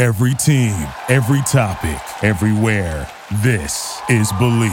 Every team, every topic, everywhere. This is Believe.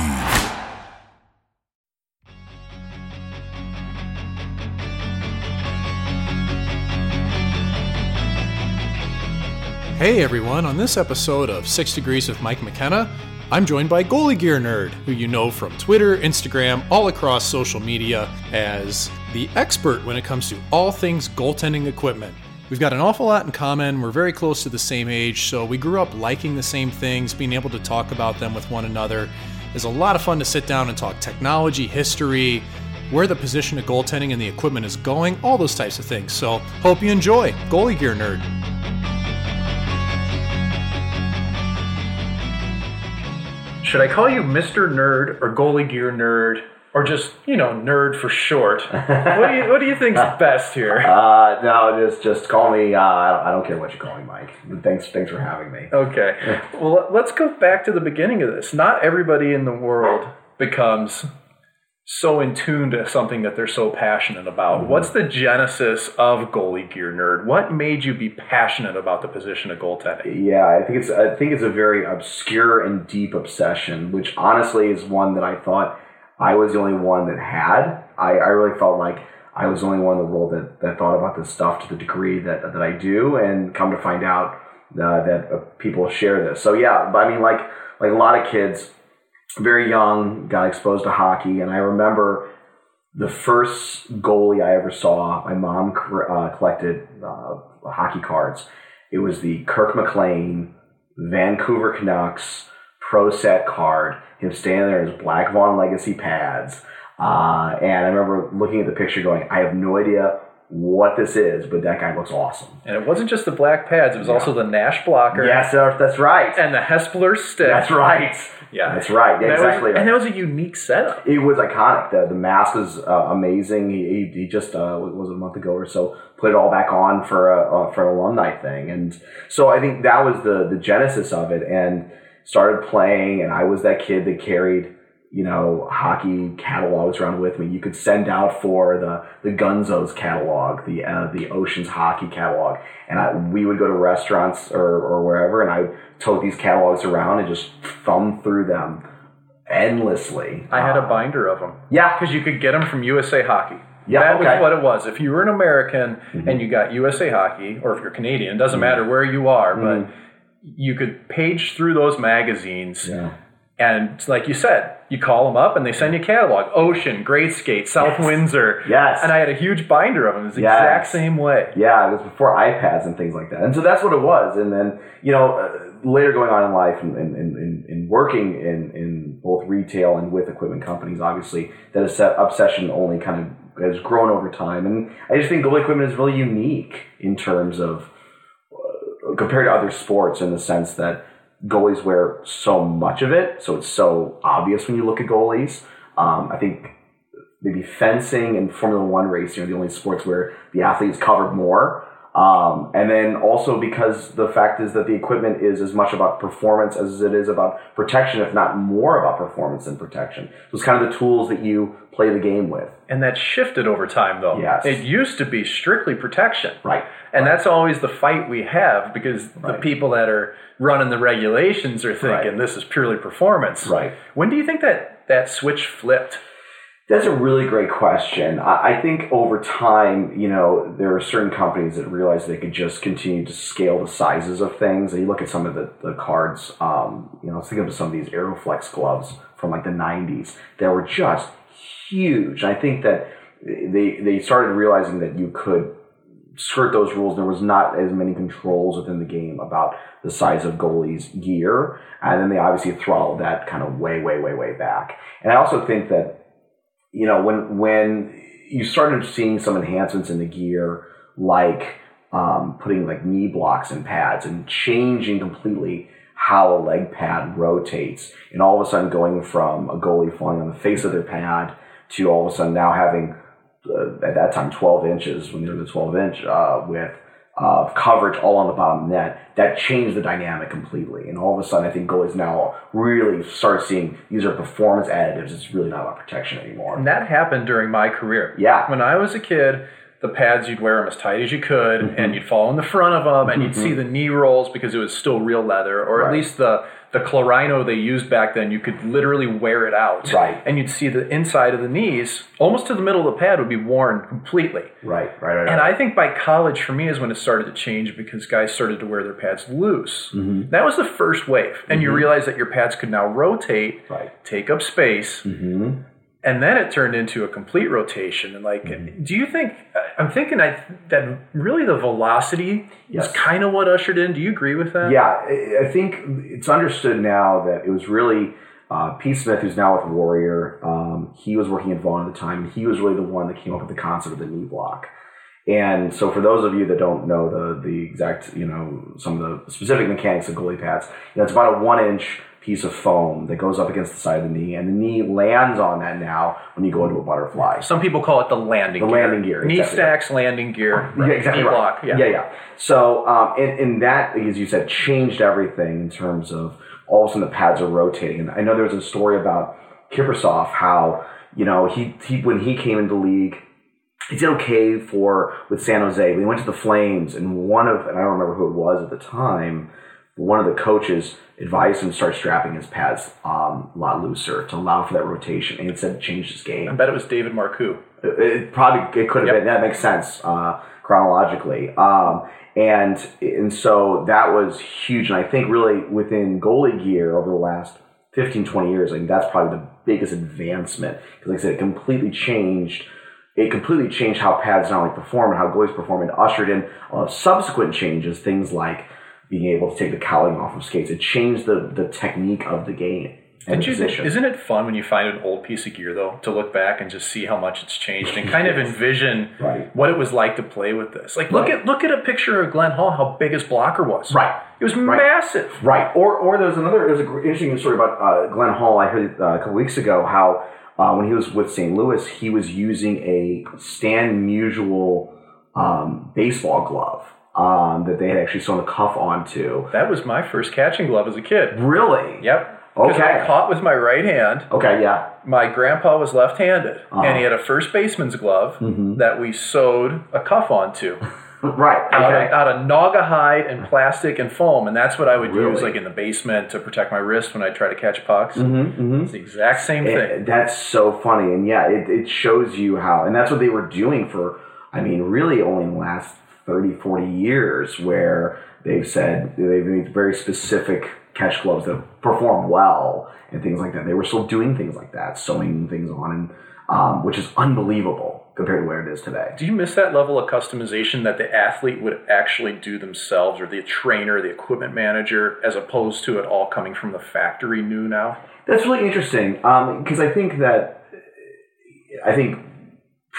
Hey everyone, on this episode of 6 Degrees with Mike McKenna, I'm joined by Goalie Gear Nerd, who you know from Twitter, Instagram, all across social media as the expert when it comes to all things goaltending equipment. We've got an awful lot in common. We're very close to the same age, so we grew up liking the same things, being able to talk about them with one another. It's a lot of fun to sit down and talk technology, history, where the position of goaltending and the equipment is going, all those types of things. So, hope you enjoy. Goalie Gear Nerd. Should I call you Mr. Nerd or Goalie Gear Nerd? Or just, you know, nerd for short. what do you what do you think's best here? Uh, no, just just call me. Uh, I don't- care what you call me, Mike. Thanks, thanks for having me. Okay. Well, let's go back to the beginning of this. Not everybody in the world becomes so in tune to something that they're so passionate about. What's the genesis of Goalie Gear Nerd? What made you be passionate about the position of goaltending? Yeah, I think it's I think it's a very obscure and deep obsession, which honestly is one that I thought I was the only one that had. I, I really felt like I was the only one in the world that, that thought about this stuff to the degree that that I do, and come to find out uh, that uh, people share this. So yeah, I mean, like like a lot of kids, very young, got exposed to hockey, and I remember the first goalie I ever saw. My mom uh, collected uh, hockey cards. It was the Kirk McLean Vancouver Canucks Pro Set card. Him standing there in his Black Vaughn Legacy pads. Uh, and I remember looking at the picture going, I have no idea what this is, but that guy looks awesome. And it wasn't just the black pads, it was also the Nash blocker Yes, sir, that's right. and the Hespeler stick. That's right. Yeah. That's right. Yeah, That was- exactly right. And that was a unique setup. It was iconic. The, the mask was uh, amazing. He, he, he just uh, was it, a month ago or so put it all back on for a uh, for an alumni thing, and so I think that was the the genesis of it. And started playing, and I was that kid that carried you know hockey catalogs around with me. You could send out for the the Gunzos catalog, the uh, the Oceans hockey catalog, and I, we would go to restaurants or, or wherever, and I would tote these catalogs around and just thumb through them endlessly. I had a Uh, binder of them. yeah, Because you could get them from USA Hockey. Yeah, that okay. Mm-hmm. was what it was. If you were an American and you got USA Hockey, or if you're Canadian, doesn't matter where you are, but you could page through those magazines. Yeah. And like you said, you call them up and they send you a catalog. Ocean, Great Skate, South Windsor. Yes. And I had a huge binder of them. It was the Yes. exact same way. Yeah, it was before iPads and things like that. And so that's what it was. And then, you know, uh, later going on in life and, and, and, and- working in, in both retail and with equipment companies, obviously, that obsession only kind of has grown over time. And I just think goalie equipment is really unique in terms of compared to other sports in the sense that goalies wear so much of it. So it's so obvious when you look at goalies. Um, I think maybe fencing and Formula One racing are the only sports where the athlete is covered more. Um, and then also because the fact is that the equipment is as much about performance as it is about protection, if not more about performance than protection. So it's kind of the tools that you play the game with. And that shifted over time, though. Yes. It used to be strictly protection. Right. And that's always the fight we have because the people that are running the regulations are thinking Right. this is purely performance. Right. When do you think that that switch flipped? That's a really great question. I, think over time, you know, there are certain companies that realize they could just continue to scale the sizes of things. And you look at some of the, the cards, um, you know, I was thinking of some of these Aeroflex gloves from like the 90s that were just huge. I think that they, they started realizing that you could skirt those rules. There was not as many controls within the game about the size of goalies' gear. And then they obviously throttled that kind of way, way, way, way back. And I also think that you know, when when you started seeing some enhancements in the gear, like um, putting like knee blocks and pads and changing completely how a leg pad rotates, and all of a sudden going from a goalie falling on the face of their pad to all of a sudden now having uh, at that time 12 inches when they were the 12 inch uh, with uh, coverage all on the bottom net, that changed the dynamic completely. And all of a sudden, I think goalies now really start seeing these are performance additives. It's really not about protection anymore. And that happened during my career. Yeah. When I was a kid, the pads you'd wear them as tight as you could, and you'd fall in the front of them, and you'd see the knee rolls because it was still real leather, or at least the the Clarino they used back then. You could literally wear it out, Right. And you'd see the inside of the knees, almost to the middle of the pad, would be worn completely. Right, right, right. And right. I think by college for me is when it started to change because guys started to wear their pads loose. Mm-hmm. That was the first wave. And you mm-hmm. realize that your pads could now rotate, Right. take up space. Mm-hmm. And then it turned into a complete rotation. And like, do you think, I'm thinking I, that really the velocity Yes. is kind of what ushered in. Do you agree with that? Yeah, I I think it's understood now that it was really uh, Pete Smith, who's now with Warrior. Um, he was working at Vaughn at the time. He was really the one that came up with the concept of the knee block. And so, for those of you that don't know the the exact, you know, some of the specific mechanics of goalie pads, you know, it's about a one inch piece of foam that goes up against the side of the knee, and the knee lands on that now when you go into a butterfly. Some people call it the landing The gear. landing gear, Knee exactly. stacks, landing gear, Yeah, exactly knee right. block. Yeah. yeah, yeah. So, um, and, and that, as you said, changed everything in terms of all of a sudden the pads are rotating. And I know there was a story about Kiprusoff, how you know he, he when he came into the league, he did okay for with San Jose. We went to the Flames, and one of and I don't remember who it was at the time. One of the coaches advised him to start strapping his pads um, a lot looser to allow for that rotation, and it said it changed his game. I bet it was David Marcoux. It, it probably it could have Yep. been that makes sense uh, chronologically. Um, and and so that was huge. And I think really within goalie gear over the last 15, 20 years, I think that's probably the biggest advancement because, like I said, it completely changed. It completely changed how pads not only perform and how goalies perform, and ushered in uh, subsequent changes, things like being able to take the cowling off of skates. It changed the the technique of the game and you, position. isn't it fun when you find an old piece of gear though to look back and just see how much it's changed and kind of envision Right. what it was like to play with this? Like look Right. at look at a picture of Glenn Hall, how big his blocker was. Right. It was Right. massive. Right. Or or there's another there's an interesting story about uh, Glenn Hall. I heard uh, a couple weeks ago how uh, when he was with St. Louis, he was using a Stan Musial um, baseball glove um, that they had actually sewn a cuff onto. That was my first catching glove as a kid. Really? Yep. Okay. I caught with my right hand. Okay. Yeah. My grandpa was left-handed, Uh-huh. and he had a first baseman's glove Mm-hmm. that we sewed a cuff onto right. out, Okay. of, out of Naugahyde and plastic and foam, and that's what I would use like in the basement to protect my wrist when I try to catch pucks. Mm-hmm, It's the exact same thing. And that's so funny. And yeah, it, it shows you how, and that's what they were doing for, I mean, really only the last 30, 40 years, where they've said they've made very specific catch gloves that perform well and things like that. They were still doing things like that, sewing things on, and um, which is unbelievable compared to where it is today. Do you miss that level of customization that the athlete would actually do themselves, or the trainer, the equipment manager, as opposed to it all coming from the factory new now? That's really interesting because I think that I think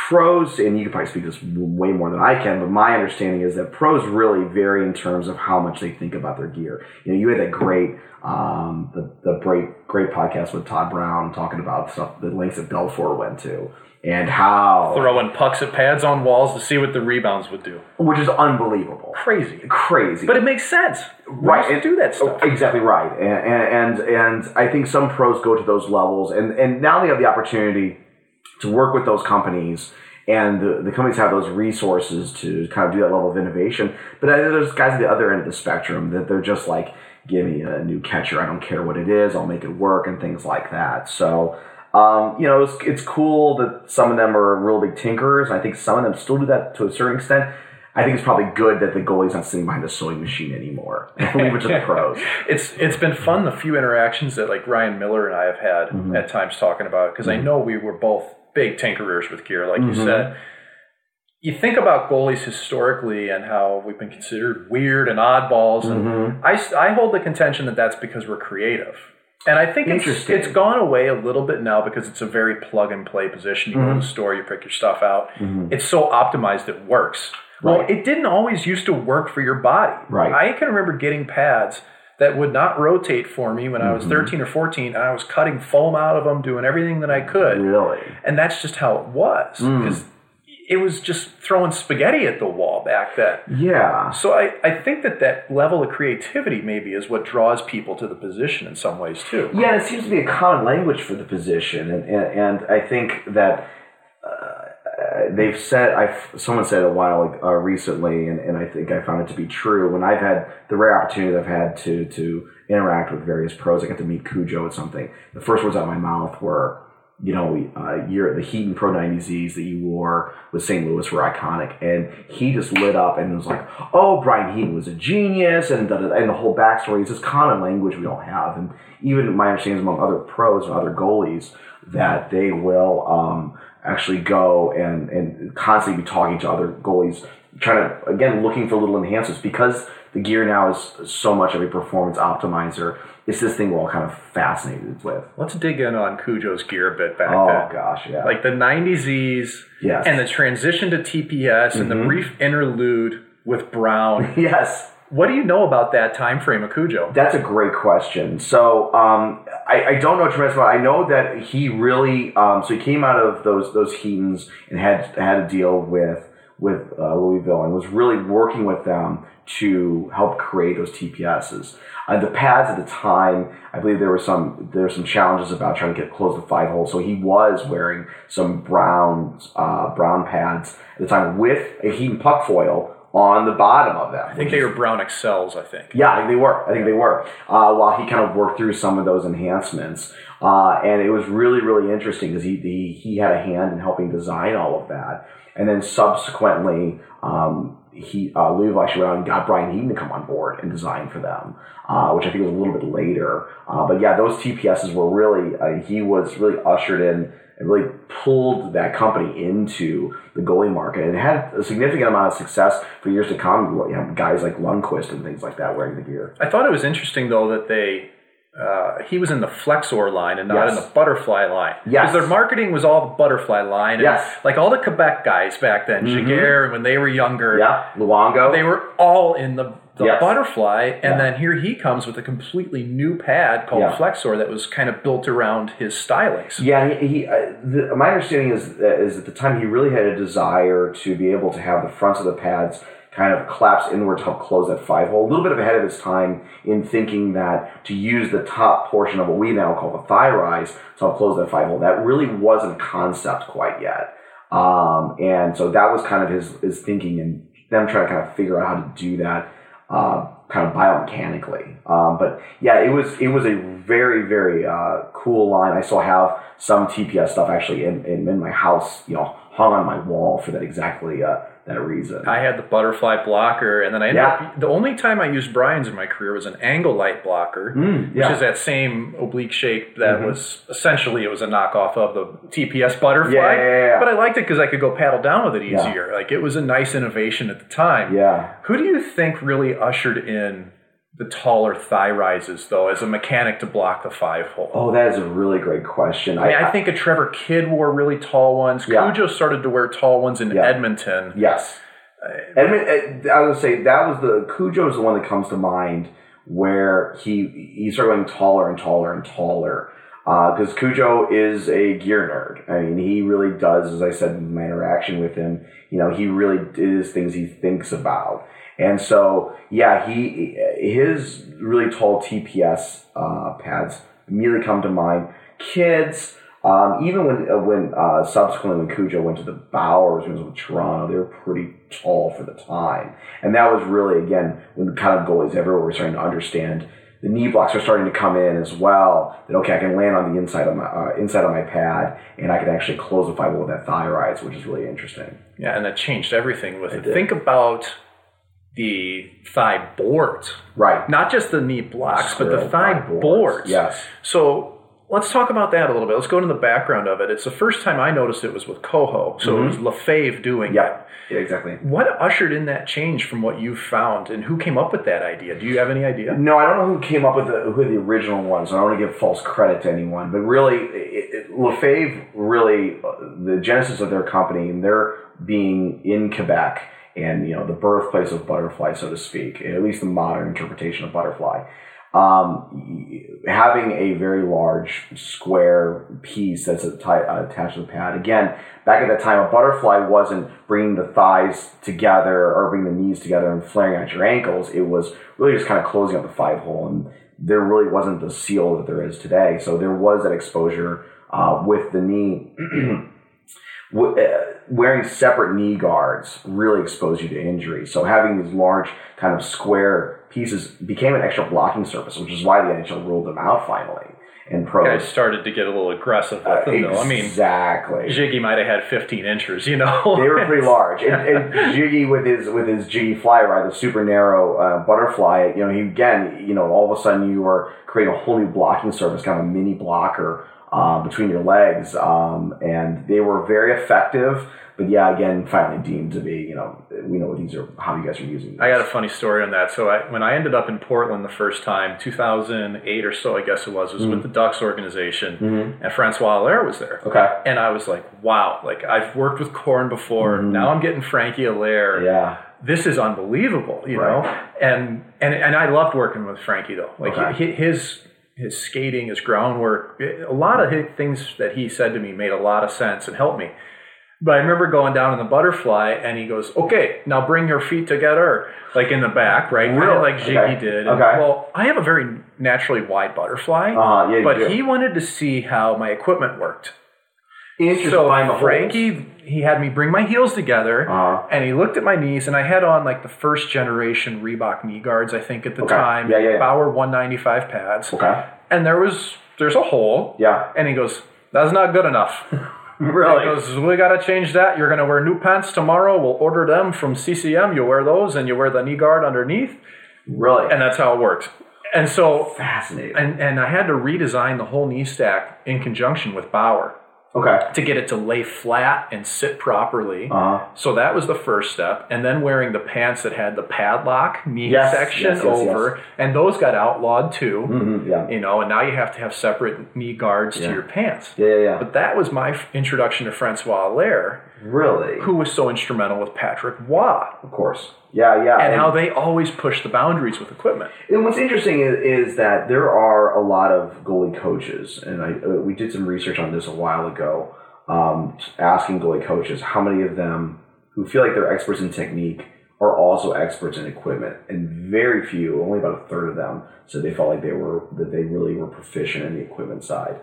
pros, and you can probably speak this way more than I can, but my understanding is that pros really vary in terms of how much they think about their gear. You know, you had that great, um, the, the great, great podcast with Todd Brown talking about stuff, the lengths that Belfour went to, and how, Throwing pucks at pads on walls to see what the rebounds would do. which is unbelievable, Crazy. crazy, But it makes sense. Right, to do that stuff. Oh, Exactly right, and, and and and I think some pros go to those levels, and and now they have the opportunity to work with those companies, and the, the companies have those resources to kind of do that level of innovation. But there's guys at the other end of the spectrum that they're just like, give me a new catcher, I don't care what it is, I'll make it work, and things like that. So. Um, you know, it's, it's cool that some of them are real big tinkerers. I think some of them still do that to a certain extent. I think it's probably good that the goalie's not sitting behind a sewing machine anymore. Leave it to the pros. it's it's been fun the few interactions that like Ryan Miller and I have had Mm-hmm. at times talking about because I know we were both big tinkerers with gear, like Mm-hmm. you said. You think about goalies historically and how we've been considered weird and oddballs, and Mm-hmm. I, s- I hold the contention that that's because we're creative. And I think it's, it's gone away a little bit now because it's a very plug and play position. You go Mm-hmm. to the store, you pick your stuff out. It's so optimized it works. Well, it didn't always used to work for your body. Right. I can remember getting pads that would not rotate for me when I was Mm-hmm. 13 or 14, and I was cutting foam out of them, doing everything that I could. Really? And that's just how it was. Mm. Because it was just throwing spaghetti at the wall back then. Yeah. So I, I think that that level of creativity maybe is what draws people to the position in some ways too. Yeah, it seems to be a common language for the position, and and, and I think that uh, they've said I've someone said a while uh, recently, and, and I think I found it to be true. When I've had the rare opportunity I've had to to interact with various pros, I got to meet Cujo at something. The first words out of my mouth were. You know, uh, your the Heaton Pro 90Zs that you wore with St. Louis were iconic, and he just lit up and was like, "Oh, Brian Heaton was a genius," and the, and the whole backstory is this common language we don't have, and even my understanding among other pros and other goalies that they will um, actually go and, and constantly be talking to other goalies, trying to, again, looking for little enhancements because the gear now is so much of a performance optimizer. It's this thing we're all kind of fascinated with. Let's dig in on Cujo's gear a bit back Oh, then. gosh, yeah. Like the 90Zs Yes. and the transition to TPS and the brief interlude with Brown. yes. what do you know about that time frame of Cujo? That's a great question. So um, I, I don't know tremendous about. I know that he really. Um, so he came out of those those Heatons and had had to deal with with uh, Louisville and was really working with them to help create those TPSs. Uh, the pads at the time, I believe there were some there were some challenges about trying to get close to five holes. So he was wearing some brown uh, brown pads at the time with a Heaton puck foil on the bottom of them. I think they were Brown Excels, I think. Yeah, I think they were. I think they were. Uh, while he kind of worked through some of those enhancements, uh, and it was really, really interesting because he, he he had a hand in helping design all of that, and then subsequently, um, he uh, Louisville actually went out and got Brian Heaton to come on board and design for them, uh, which I think was a little bit later. Uh, but yeah, those TPSs were really uh, he was really ushered in and really pulled that company into the goalie market and it had a significant amount of success for years to come. You have guys like Lundqvist and things like that wearing the gear. I thought it was interesting though that they uh, he was in the Flexor line and not Yes. in the Butterfly line. Yes. Because their marketing was all the Butterfly line. And Yes. Mm-hmm. Like all the Quebec guys back then, Jaguar, when they were younger, Yeah, Luongo. they were all in the, the Yes. Butterfly. And Yeah. then here he comes with a completely new pad called Yeah. Flexor that was kind of built around his stylings. Yeah, he. he uh, the, my understanding is uh, is at the time he really had a desire to be able to have the fronts of the pads kind of collapse inward to help close that five hole. A little bit ahead of his time in thinking that to use the top portion of what we now call the thigh rise to help close that five hole. That really wasn't a concept quite yet. Um, and so that was kind of his his thinking and them trying to kind of figure out how to do that uh, kind of biomechanically. Um, but yeah, it was it was a very very uh, cool line. I still have some TPS stuff actually in, in, in my house, you know, hung on my wall for that exactly uh, that reason. I had the butterfly blocker, and then I ended Yeah. up. The only time I used Brian's in my career was an angle light blocker, Mm, which is that same oblique shape that Mhm. was essentially it was a knockoff of the TPS butterfly. Yeah, yeah, yeah, yeah. But I liked it because I could go paddle down with it Yeah. easier. Like it was a nice innovation at the time. yeah. Who do you think really ushered in the taller thigh rises, though, as a mechanic to block the five hole? Oh, that is a really great question. I mean, I think a Trevor Kidd wore really tall ones. Yeah. Cujo started to wear tall ones in Yeah. Edmonton. Yes. Edmund, uh, I would say that was the Cujo is the one that comes to mind where he he started going taller and taller and taller. Because Cujo is a gear nerd. I mean, he really does, as I said in my interaction with him, you know, he really is things he thinks about. And so, yeah, he his really tall TPS uh, pads immediately come to mind. Kids, um, even when uh, when uh, subsequently when Cujo went to the Bauers when he was with Toronto, they were pretty tall for the time, and that was really again when kind of goalies everywhere were starting to understand the knee blocks are starting to come in as well. That okay, I can land on the inside of my uh, inside of my pad, and I can actually close the fiber with that thigh rise, which is really interesting. Yeah, and that changed everything with it. did. Think about the thigh boards, Right. not just the knee blocks, but the thigh boards. boards. Yes. So let's talk about that a little bit. Let's go into the background of it. It's the first time I noticed it was with Coho. So it was Lefebvre doing Mm-hmm. Yeah. it. Yeah. Exactly. What ushered in that change from what you found, and who came up with that idea? Do you have any idea? No, I don't know who came up with the, who the original ones. I don't want to give false credit to anyone, but really, it, it, Lefebvre really uh, the genesis of their company and their being in Quebec and you know the birthplace of butterfly, so to speak, at least the modern interpretation of butterfly. Um, having a very large square piece that's atti- attached to the pad. Again, back at that time, a butterfly wasn't bringing the thighs together or bringing the knees together and flaring out your ankles. It was really just kind of closing up the five hole, and there really wasn't the seal that there is today. So there was that exposure uh, with the knee. uh, wearing separate knee guards really exposed you to injury. So having these large kind of square pieces became an extra blocking surface, which is why the NHL ruled them out finally. And Guys pros, started to get a little aggressive with them, though. I mean, exactly. Jiggy might have had 15 inches, you know. they were pretty large. And, and Jiggy with his with his Jiggy fly ride, the super narrow uh, butterfly, you know, he again, you know, all of a sudden you were creating a whole new blocking surface, kind of a mini blocker uh, between your legs, um, and they were very effective. But yeah, again, finally deemed to be, you know, we know what these are, how you guys are using. These. I got a funny story on that. So I, when I ended up in Portland the first time, 2008 or so, I guess it was, was with the Ducks organization, and Francois Allaire was there. Okay. And I was like, wow, like I've worked with Korn before. Now I'm getting Frankie Allaire. Yeah. This is unbelievable, you know. And and and I loved working with Frankie though. Like Okay. his his skating, his groundwork, a lot of his things that he said to me made a lot of sense and helped me. But I remember going down in the butterfly, and he goes, "Okay, now bring your feet together, like in the back, right, kind of like Jiggy Okay. did." And, Okay. Well, I have a very naturally wide butterfly, Uh-huh, yeah, but he wanted to see how my equipment worked. Interesting. So. Frankie, he had me bring my heels together, Uh-huh. and he looked at my knees, and I had on like the first generation Reebok knee guards, I think at the Okay. time, Yeah, yeah, yeah. Bauer 195 pads, Okay. and there was there's a hole, Yeah. and he goes, "That's not good enough." Really? He goes, "We got to change that. You're going to wear new pants tomorrow. We'll order them from CCM. You wear those, and you wear the knee guard underneath, really? and that's how it works." And so, Fascinating. and and I had to redesign the whole knee stack in conjunction with Bauer okay. to get it to lay flat and sit properly. Uh-huh. So that was the first step. And then wearing the pants that had the padlock knee Yes, section yes, yes, over. And those got outlawed too. Mhm, yeah. You know, and now you have to have separate knee guards to your pants. Yeah, yeah, yeah. But that was my f- introduction to Francois Allaire, Really? who was so instrumental with Patrick Roy, Of course. Yeah, yeah. and how they always push the boundaries with equipment. And what's interesting is, is that there are a lot of goalie coaches, and I, uh, we did some research on this a while ago, um, asking goalie coaches how many of them who feel like they're experts in technique are also experts in equipment, and very few, only about a third of them, said they felt like they were that they really were proficient in the equipment side,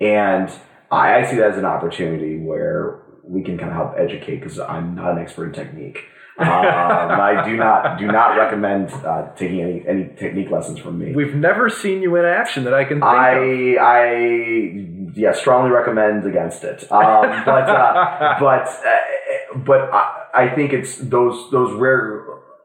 and I, I see that as an opportunity where we can kind of help educate because I'm not an expert in technique. Um, I do not do not recommend uh, taking any any technique lessons from me. We've never seen you in action that I can think of. I I yeah strongly recommend against it. Um, but uh, but uh, but I, I think it's those those rare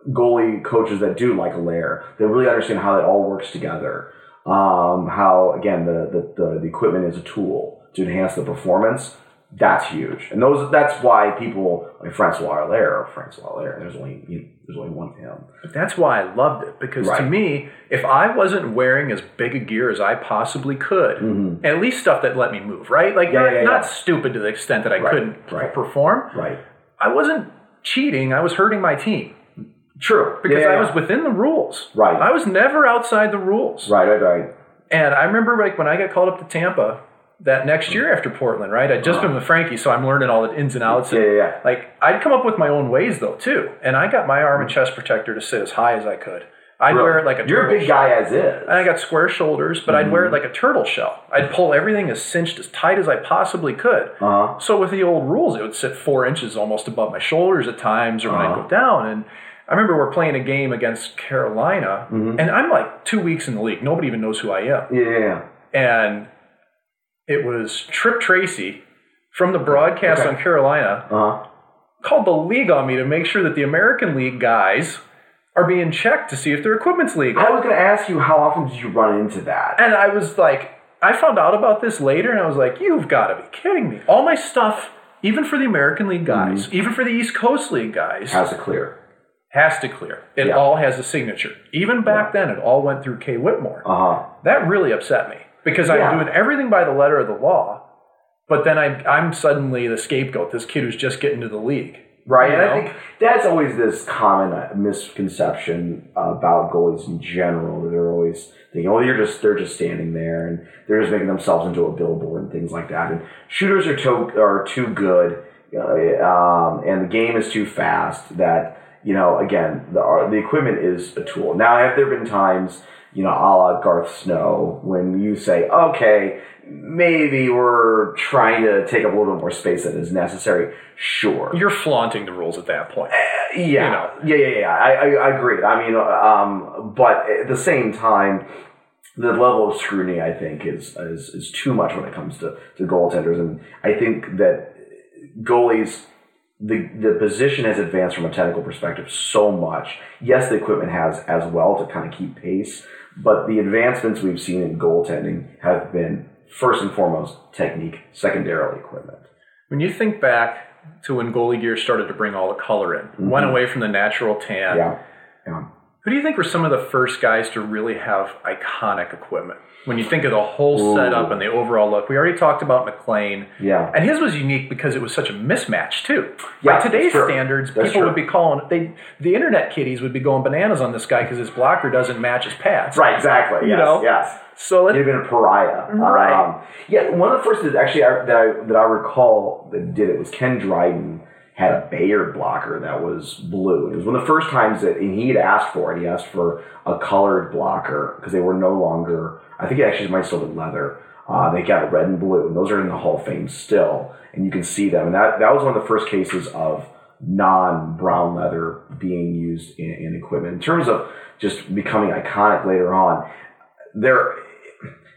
goalie coaches that do like Allaire. They really understand how it all works together. Um, how again the, the the the equipment is a tool to enhance the performance. That's huge, and those that's why people like Francois Allaire or Francois Allaire. There's only you know, there's only one of him. That's why I loved it because to me, if I wasn't wearing as big a gear as I possibly could, at least stuff that let me move, right? Like Mm-hmm. Yeah, not, yeah, not yeah. stupid to the extent that I Right, couldn't right. perform. Right. I wasn't cheating. I was hurting my team True. because I was within the rules. Right. I was never outside the rules. right. Right. Right. And I remember like when I got called up to Tampa that next year after Portland, right? I'd just been with Frankie, so I'm learning all the ins and outs. Uh-huh. Yeah, yeah, yeah. Like I'd come up with my own ways though too, and I got my arm and chest protector to sit as high as I could. I'd wear it like a You're a big shell. guy as is. And I got square shoulders, but I'd Mm-hmm. wear it like a turtle shell. I'd pull everything as cinched as tight as I possibly could. Uh-huh. So with the old rules, it would sit four inches almost above my shoulders at times, or when Uh-huh. I'd go down. And I remember we're playing a game against Carolina, Mm-hmm. and I'm like two weeks in the league. Nobody even knows who I am. Yeah. And it was Tripp Tracy from the broadcast Okay. on Carolina Uh-huh. called the league on me to make sure that the American League guys are being checked to see if their equipment's legal. I was going to ask you how often did you run into that? And I was like, I found out about this later, and I was like, you've got to be kidding me. All my stuff, even for the American League guys, Mm-hmm. even for the East Coast League guys, has to clear? has to clear. It Yeah. all has a signature. Even back then, it all went through Kay Whitmore. Uh huh. That really upset me because I'm doing everything by the letter of the law, but then I, I'm suddenly the scapegoat, this kid who's just getting to the league. Right, You and know? I think that's always this common uh, misconception about goalies in general. They're always thinking, "Oh, you're just they're just standing there and they're just making themselves into a billboard and things like that." And shooters are too are too good, uh, um, and the game is too fast. That you know, again, the uh, the equipment is a tool. Now, have there been times, you know, a la Garth Snow, when you say, "Okay, maybe we're trying to take up a little bit more space than is necessary"? Sure. You're flaunting the rules at that point. Yeah, you know. yeah, yeah, yeah. I, I, I agree. I mean, um, but at the same time, the level of scrutiny I think is is, is too much when it comes to, to goaltenders, and I think that goalies. The, the position has advanced from a technical perspective so much. Yes, the equipment has as well to kind of keep pace, but the advancements we've seen in goaltending have been first and foremost technique, secondarily equipment. When you think back to when goalie gear started to bring all the color in, went away from the natural tan. Mm-hmm. Yeah, yeah. Who do you think were some of the first guys to really have iconic equipment? When you think of the whole Ooh. setup and the overall look, we already talked about McLean. Yeah. And his was unique because it was such a mismatch too. Yeah, By today's standards, That's people true. would be calling they the internet kiddies would be going bananas on this guy because his blocker doesn't match his pads. Right, exactly. You yes, know? yes. So it, have been a pariah. Right. Um, yeah, one of the first that actually I, that I that I recall that did it was Ken Dryden had a Bayard blocker that was blue. It was one of the first times that and he had asked for it. He asked for a colored blocker because they were no longer. I think it actually might still be leather. Uh, they got red and blue, and those are in the Hall of Fame still, and you can see them. And that that was one of the first cases of non-brown leather being used in, in equipment. In terms of just becoming iconic later on, there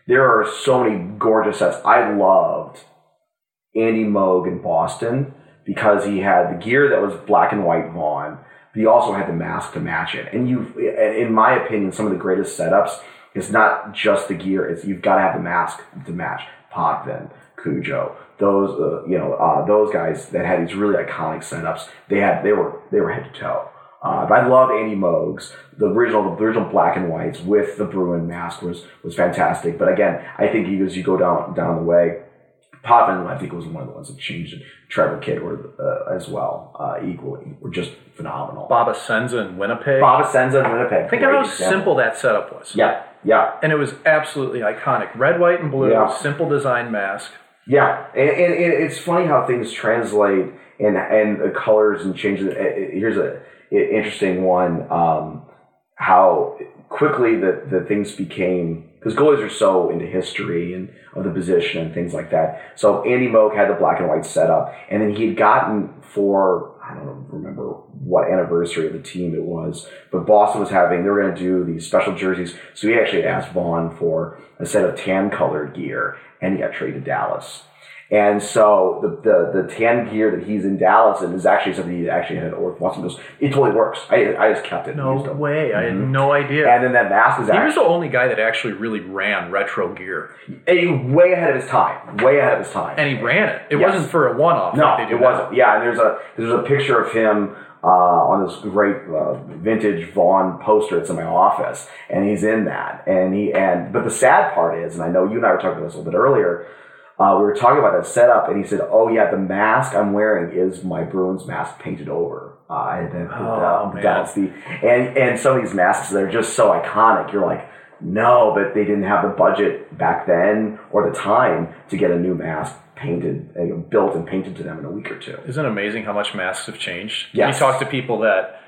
there are so many gorgeous sets. I loved Andy Moog in Boston because he had the gear that was black and white Vaughn, but he also had the mask to match it. And you, in my opinion, some of the greatest setups is not just the gear; it's you've got to have the mask to match. Potvin, Cujo, those uh, you know uh, those guys that had these really iconic setups. They had they were they were head to toe. Uh, but I love Andy Moog's. The original, the original black and whites with the Bruin mask was was fantastic. But again, I think as you go down down the way, Potvin, I think, was one of the ones that changed it. Trevor Kidd were uh, as well, uh, equally, were just phenomenal. Bob Essensa in Winnipeg. Bob Essensa in Winnipeg. Think of how example. simple that setup was. Yeah, yeah, And it was absolutely iconic. Red, white, and blue, Yeah. simple design mask. yeah. And, and, and it's funny how things translate and and the colors and changes. Uh, uh, Here's a interesting one. Um, how quickly the, the things became because goalies are so into history and of the position and things like that. So Andy Moog had the black and white setup, and then he had gotten for I don't remember what anniversary of the team it was, but Boston was having they were going to do these special jerseys. So he actually asked Vaughn for a set of tan colored gear, and he got traded to Dallas. And so the, the the tan gear that he's in Dallas and is actually something he actually had at Orth Watson goes, it totally works. I, I just kept it. No way. I had no idea. And then that mask is he was the only guy that actually really ran retro gear. way ahead of his time. Way ahead of his time. And he ran it. It Yes. wasn't for a one off No, like it now. wasn't. Yeah, and there's a there's a picture of him uh, on this great uh, vintage Vaughn poster. It's in my office, and he's in that. And he and but the sad part is, and I know you and I were talking about this a little bit earlier. Uh, we were talking about that setup, and he said, "Oh yeah, the mask I'm wearing is my Bruins mask painted over." Uh, to put Oh, down, Steve. And and some of these masks, they're just so iconic. You're like, no, but they didn't have the budget back then or the time to get a new mask painted, uh, you know, built and painted to them in a week or two. Isn't it amazing how much masks have changed? Yes. You talk to people that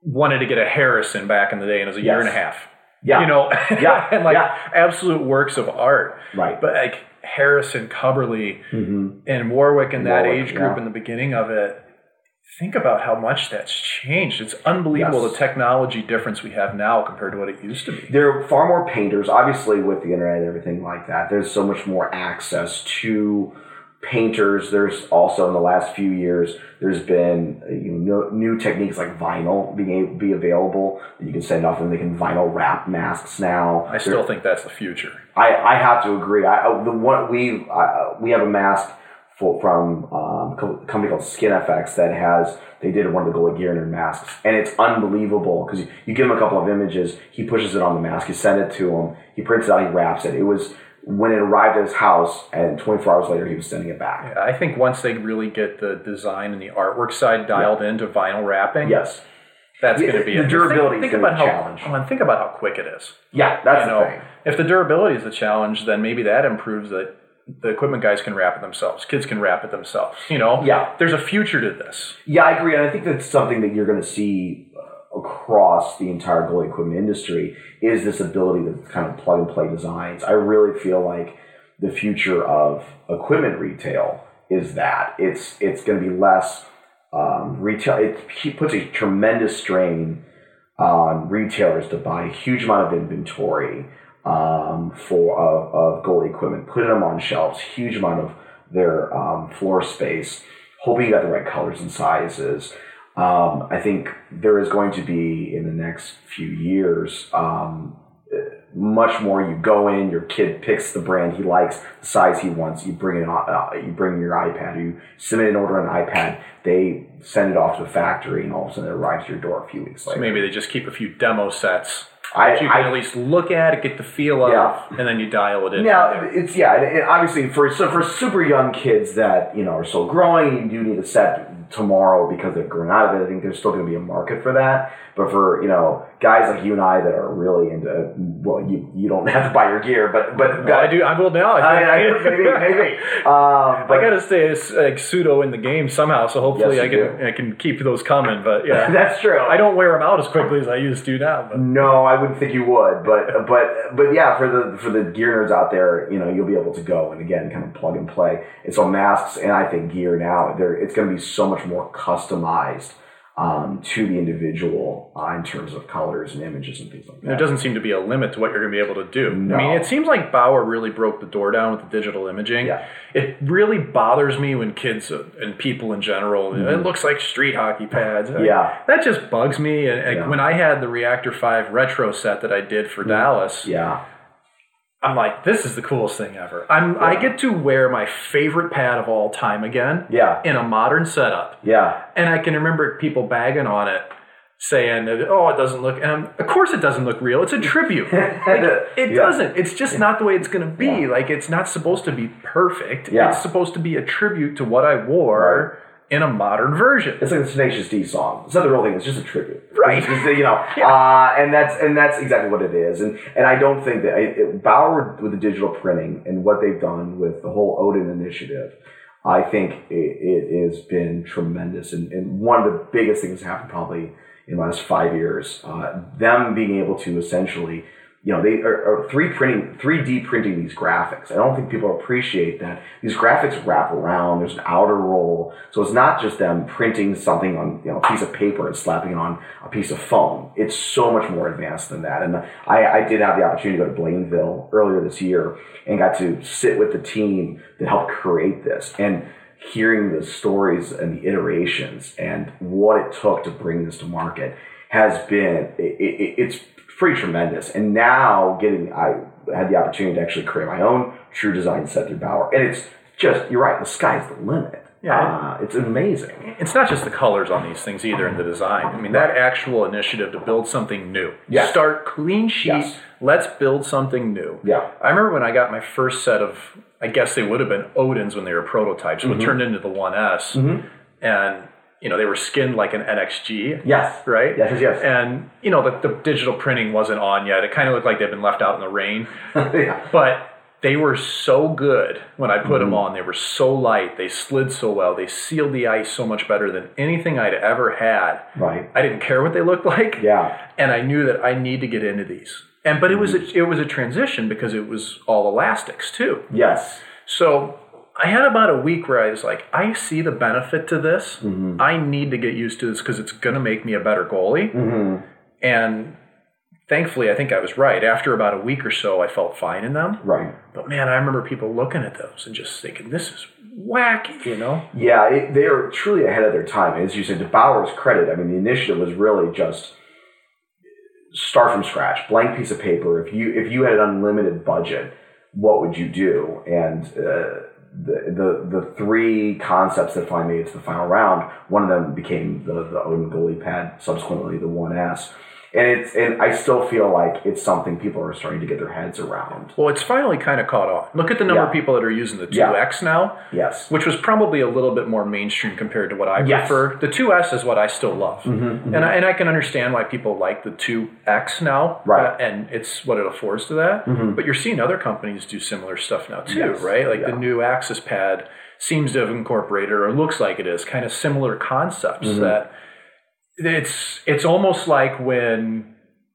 wanted to get a Harrison back in the day and it was a year and a half. Yeah. You know? Yeah, and like yeah. absolute works of art. Right. But like Harrison, Coverly, Mhm. and Warwick in that Warwick, age group yeah. in the beginning of it. Think about how much that's changed. It's unbelievable Yes. the technology difference we have now compared to what it used to be. There are far more painters, obviously, with the internet and everything like that. There's so much more access to painters. There's also in the last few years, there's been uh, you know new techniques like vinyl being be available. that You can send off and they can vinyl wrap masks now. I still think that's the future. I, I have to agree. I I- the one we I, we have a mask for, from um, a company called Skin FX that has they did one of the Goalie Gear Nerd masks and it's unbelievable because you, you give him a couple of images, he pushes it on the mask, you send it to him, he prints it out, he wraps it. It was when it arrived at his house, and 24 hours later, he was sending it back. I think once they really get the design and the artwork side dialed into vinyl wrapping, Yes. that's Yeah, going to be the it. durability Think, think about how challenge. I mean, think about how quick it is. Yeah, that's you the know, thing. if the durability is the challenge, then maybe that improves that the equipment guys can wrap it themselves. Kids can wrap it themselves. You know, Yeah. There's a future to this. Yeah, I agree, and I think that's something that you're going to see across the entire goalie equipment industry is this ability to kind of plug and play designs. I really feel like the future of equipment retail is that it's it's going to be less um, retail. It puts a tremendous strain on retailers to buy a huge amount of inventory um, for of, of goalie equipment, putting them on shelves, huge amount of their um, floor space, hoping you got the right colors and sizes. Um, I think there is going to be in the next few years um, much more. You go in, your kid picks the brand he likes, the size he wants. You bring it on, uh, you bring your iPad, you submit an order on an iPad. They send it off to the factory, and all of a sudden it arrives to your door a few weeks later. So maybe they just keep a few demo sets. I- that you can I- at least look at it, get the feel of, Yeah. and then you dial it in. Now it's yeah, and, and obviously for so for super young kids that you know are still growing, you do need a set tomorrow because they've grown out of it. I think there's still going to be a market for that. But for you know guys like you and I that are really into well, you you don't have to buy your gear, but but Well, I do. I will now. I, I, maybe maybe. Um, but I got to stay like pseudo in the game somehow, so hopefully Yes, I can I can keep those coming. But yeah, that's true. I don't wear them out as quickly as I used to now. But No, I wouldn't think you would, but but but yeah, for the for the gear nerds out there, you know, you'll be able to go and again kind of plug and play. It's on masks and I think gear now. There, it's going to be so much more customized um, to the individual uh, in terms of colors and images and things like there that. doesn't seem to be a limit to what you're going to be able to do. No. I mean, it seems like Bauer really broke the door down with the digital imaging. Yeah. It really bothers me when kids uh, and people in general, it looks like street hockey pads. Mm-hmm. Yeah. That just bugs me. And, Yeah. Mm-hmm. when I had the Reactor 5 retro set that I did for Dallas, Yeah, I'm like, this is the coolest thing ever. I'm I get to wear my favorite pad of all time again. Yeah. In a modern setup. yeah, And I can remember people bagging on it, saying oh, it doesn't look and I'm- of course it doesn't look real. It's a tribute. Like, it Yeah. doesn't. It's just not the way it's gonna be. Yeah. Like it's not supposed to be perfect. Yeah. It's supposed to be a tribute to what I wore in a modern version. It's like the Tenacious D song. It's not the real thing. It's just a tribute, Right. Just, you know, uh, and that's and that's exactly what it is. And and I don't think that it, it, Bauer with the digital printing and what they've done with the whole Odin initiative, I think it, it has been tremendous. And, and one of the biggest things that happened probably in the last five years, uh, them being able to essentially you know, they are, are three printing, three D printing these graphics. I don't think people appreciate that these graphics wrap around. There's an outer roll, so it's not just them printing something on you know a piece of paper and slapping it on a piece of foam. It's so much more advanced than that. And I, I did have the opportunity to go to Blainville earlier this year and got to sit with the team that helped create this and hearing the stories and the iterations and what it took to bring this to market has been it, it, it's pretty tremendous. And now getting, I had the opportunity to actually create my own true design set through Bauer, and it's just you're right. The sky's the limit. Yeah. uh, it's amazing. It's not just the colors on these things either in the design. I mean, that actual initiative to build something new. Yes. Start clean sheet. Yes. Let's build something new. Yeah. I remember when I got my first set of, I guess they would have been Odins when they were prototypes, Mm-hmm. but turned into the 1S. And, you know, they were skinned like an NXG. Yes. Right? Yes, yes, yes. And, you know, the, the digital printing wasn't on yet. It kind of looked like they'd been left out in the rain. yeah. But they were so good when I put mm-hmm. them on. They were so light. They slid so well. They sealed the ice so much better than anything I'd ever had. Right. I didn't care what they looked like. Yeah. And I knew that I need to get into these. And but it was a, mm-hmm. it was a transition because it was all elastics too. Yes. So I had about a week where I was like, I see the benefit to this. I need to get used to this because it's going to make me a better goalie. And thankfully, I think I was right. After about a week or so, I felt fine in them. Right. But man, I remember people looking at those and just thinking, this is wacky, you know? Yeah, it, they are truly ahead of their time. As you said, to Bauer's credit, I mean, the initiative was really just start from scratch, blank piece of paper. If you if you had an unlimited budget, what would you do? And uh, the, the the three concepts that finally made it to the final round, one of them became the the Odin goalie pad, subsequently the 1S. And it's and I still feel like it's something people are starting to get their heads around. Well, it's finally kind of caught on. Look at the number Yeah. of people that are using the 2X now, Yes. which was probably a little bit more mainstream compared to what I Yes. prefer. The 2S is what I still love. Mm-hmm, And, I, and I can understand why people like the 2X now. Right. Mm-hmm. uh, and it's what it affords to that. But you're seeing other companies do similar stuff now too, Yes. right? Like the new Axis pad seems to have incorporated, or looks like it is, kind of similar concepts Mm-hmm. that it's it's almost like when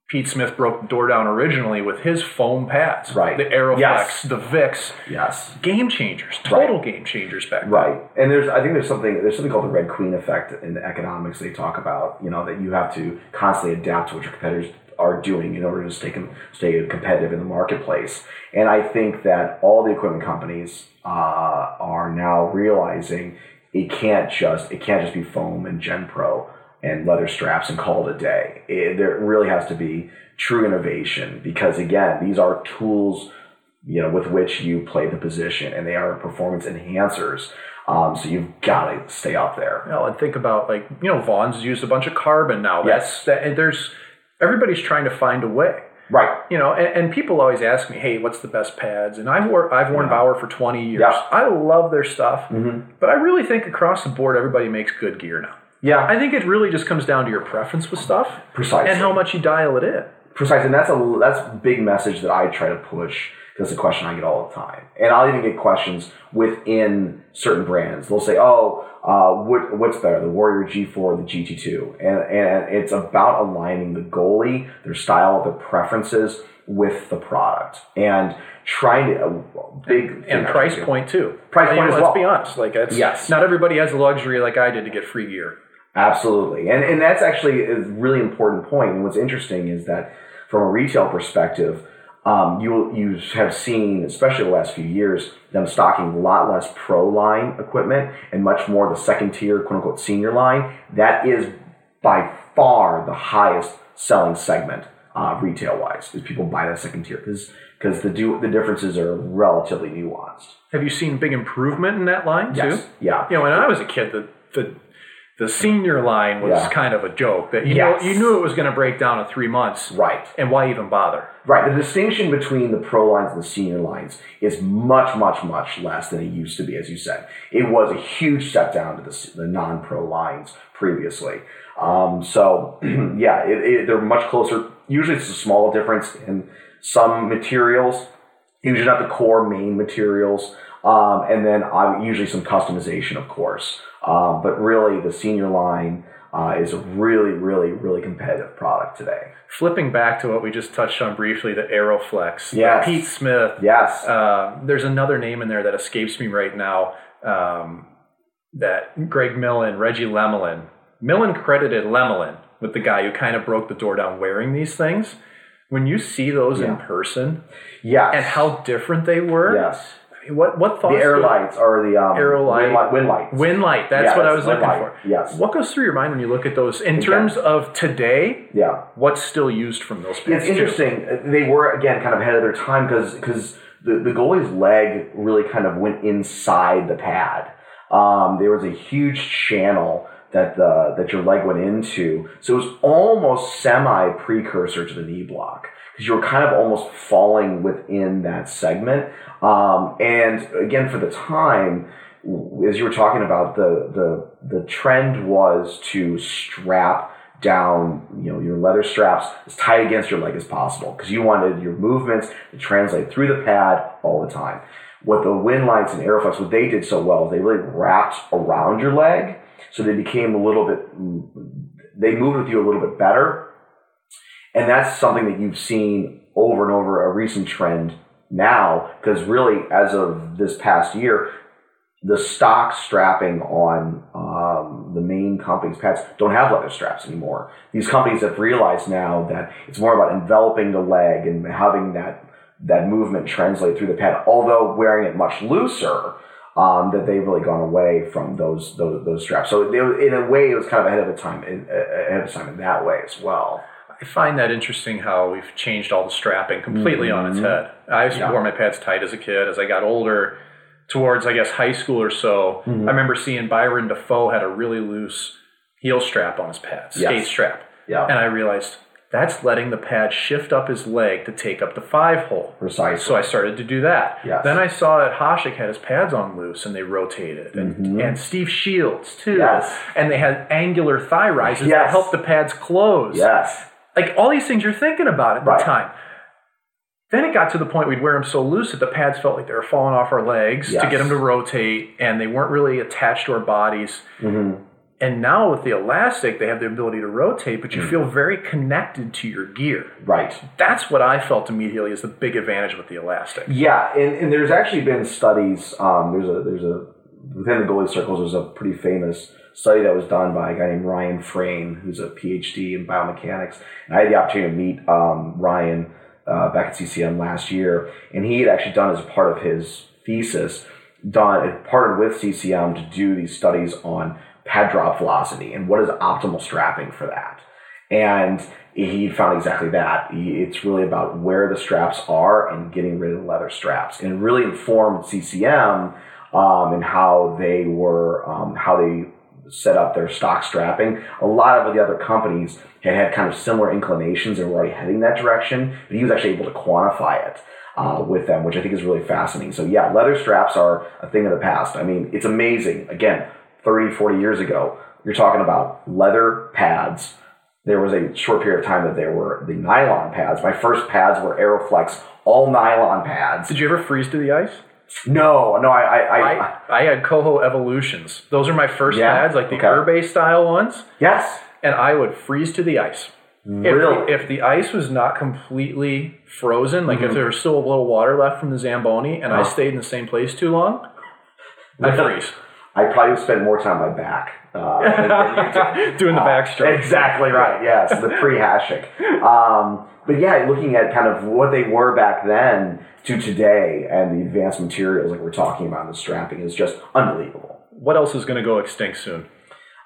Pete Smith broke the door down originally with his foam pads, Right. The Aeroflex, Yes. the Vicks, Yes. game changers, total game changers back then. Right, and there's I think there's something there's something called the Red Queen effect in the economics they talk about. You know that you have to constantly adapt to what your competitors are doing in order to stay com- stay competitive in the marketplace. And I think that all the equipment companies uh, are now realizing it can't just it can't just be foam and Gen Pro and leather straps and call it a day. It, there really has to be true innovation because again, these are tools you know, with which you play the position, and they are performance enhancers. Um, so you've got to stay up there. You know, and think about like you know Vaughn's used a bunch of carbon now. Yes. That's that, and there's everybody's trying to find a way. Right. You know, and, and people always ask me, "Hey, what's the best pads?" And I've wore I've worn Yeah. Bauer for 20 years. Yeah. Mm-hmm. I love their stuff, but I really think across the board, everybody makes good gear now. Yeah. I think it really just comes down to your preference with stuff, Precisely. and how much you dial it in. Precisely, and that's a that's a big message that I try to push because it's a question I get all the time, and I'll even get questions within certain brands. They'll say, "Oh, uh, what, what's better, the Warrior G4 or the GT2?" And and it's about aligning the goalie, their style, their preferences with the product, and trying to uh, big And price point too. Price I mean, point as let's well. be honest. Like it's Yes. not everybody has the luxury like I did to get free gear. Absolutely, and and that's actually a really important point. And what's interesting is that from a retail perspective, um, you you have seen, especially the last few years, them stocking a lot less pro line equipment and much more the second tier, quote unquote, senior line. That is by far the highest selling segment uh, retail wise. Is people buy that second tier because because the do the differences are relatively nuanced. Have you seen big improvement in that line too? Yes. Yeah. You know, when I was a kid, the the the senior line was Yeah. kind of a joke that you Yes. know you knew it was going to break down in three months, Right. and why even bother? Right. The distinction between the pro lines and the senior lines is much, much, much less than it used to be, as you said. It was a huge step down to the, the non pro lines previously. Um, so, yeah, it, it, they're much closer. Usually it's a small difference in some materials, usually not the core main materials. Um, and then uh, usually some customization, of course. Um, but really, the senior line uh, is a really, really, really competitive product today. Flipping back to what we just touched on briefly, the Aeroflex, the Yes. Pete Smith. Yes. Uh, there's another name in there that escapes me right now. Um, that Greg Millen, Reggie Lemelin. Millen credited Lemelin with the guy who kind of broke the door down wearing these things. When you see those in person yes. and how different they were, Yes. What what thoughts? The air lights or the um, Aero light. wind, light, wind lights. Wind light. That's Yeah, what I was looking light. for. Yes. What goes through your mind when you look at those in terms of today? Yeah. What's still used from those? It's pants, too? interesting. They were again kind of ahead of their time because because the, the goalie's leg really kind of went inside the pad. Um, there was a huge channel that the that your leg went into, so it was almost semi precursor to the knee block because you were kind of almost falling within that segment. Um, and again, for the time, as you were talking about, the the the trend was to strap down, you know, your leather straps as tight against your leg as possible because you wanted your movements to translate through the pad all the time. What the wind lights and Aeroflex, what they did so well, they really wrapped around your leg, so they became a little bit, they moved with you a little bit better, and that's something that you've seen over and over a recent trend now because really as of this past year the stock strapping on um, the main companies pads don't have leather straps anymore. These companies have realized now that it's more about enveloping the leg and having that that movement translate through the pad although wearing it much looser um, that they've really gone away from those those, those straps. So they, in a way it was kind of ahead of the time ahead of time in that way as well I find that interesting how we've changed all the strapping completely on its head. I used to Yeah. wear my pads tight as a kid. As I got older, towards I guess high school or so, I remember seeing Byron Dafoe had a really loose heel strap on his pads, Yes. skate strap, yeah and I realized that's letting the pad shift up his leg to take up the five hole. Precisely. So I started to do that. Yes. Then I saw that Hasek had his pads on loose and they rotated. And, and Steve Shields too. Mm-hmm. Yes. And they had angular thigh rises Yes. that helped the pads close. yes. Like all these things you're thinking about at Right. the time. Then it got to the point we'd wear them so loose that the pads felt like they were falling off our legs to get them to rotate and they weren't really attached to our bodies. Mm-hmm. And now with the elastic, they have the ability to rotate, but you Mm. feel very connected to your gear. Right. That's what I felt immediately is the big advantage with the elastic. Yeah, and, and there's actually been studies. Um, there's a there's a within the goalie circles. There's a pretty famous study that was done by a guy named Ryan Frayne, who's a PhD in biomechanics. And I had the opportunity to meet um, Ryan uh, back at CCM last year, and he had actually done as part of his thesis, done had partnered with CCM to do these studies on pad drop velocity and what is optimal strapping for that. And he found exactly that. It's really about where the straps are and getting rid of the leather straps, and it really informed CCM um, and how they were um, how they set up their stock strapping. A lot of the other companies had had kind of similar inclinations and were already heading that direction, but he was actually able to quantify it. Uh, with them, which I think is really fascinating. So, yeah, leather straps are a thing of the past. I mean, it's amazing. Again, 30, 40 years ago, you're talking about leather pads. There was a short period of time that there were the nylon pads. My first pads were Aeroflex, all nylon pads. Did you ever freeze to the ice? No, no, I, I, I, I, I had Koho Evolutions. Those are my first Yeah? pads, like the Okay. Urbe style ones. yes, And I would freeze to the ice. Really? If, the, if the ice was not completely frozen, like if mm-hmm. there was still a little water left from the Zamboni and I Oh. stayed in the same place too long, I'd freeze. I probably spent more time on my back. Uh, than- than you did. Doing the Uh, backstroke. Exactly right. Yes, the pre-Hasek. Um, but yeah, looking at kind of what they were back then to today, and the advanced materials like we're talking about, the strapping is just unbelievable. What else is going to go extinct soon?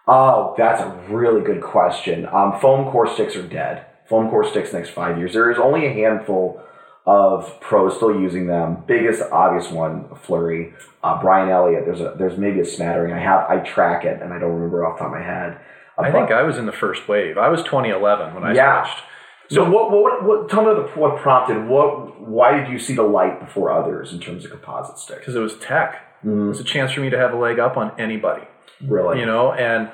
Oh, that's a really good question. Um, foam core sticks are dead. Foam core sticks next five years. There is only a handful of pros still using them. Biggest obvious one, Fleury. Uh, Brian Elliott. There's a there's maybe a smattering. I have I track it and I don't remember off the top of my head. Uh, I think I was in the first wave. I was 2011 when I Yeah. switched. So what, what, what, tell me the, what prompted, what, why did you see the light before others in terms of composite sticks? Because it was tech. It was a chance for me to have a leg up on anybody. Really? you know and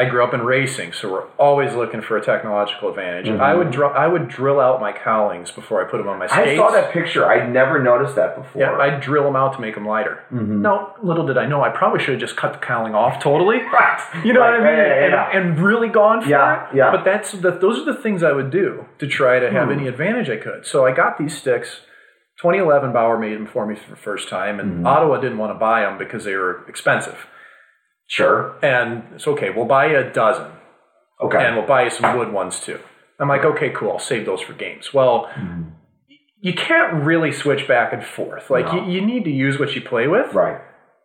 i grew up in racing so we're always looking for a technological advantage i would dr- i would drill out my cowlings before i put them on my skates I saw that picture. I'd never noticed that before. yeah i'd drill them out to make them lighter now little did i know i probably should have just cut the cowling off totally Right. you know Right. what i mean Yeah, yeah, yeah. And, and really gone for Yeah, it yeah. but that's the, those are the things i would do to try to Hmm. have any advantage i could so i got these sticks 2011 bauer made them for me for the first time and Mm-hmm. ottawa didn't want to buy them because they were expensive Sure. and it's okay we'll buy you a dozen Okay. and we'll buy you some wood ones too. I'm like, okay, cool. I'll save those for games. Well, mm-hmm. you can't really switch back and forth. Like, No. you, you need to use what you play with. right.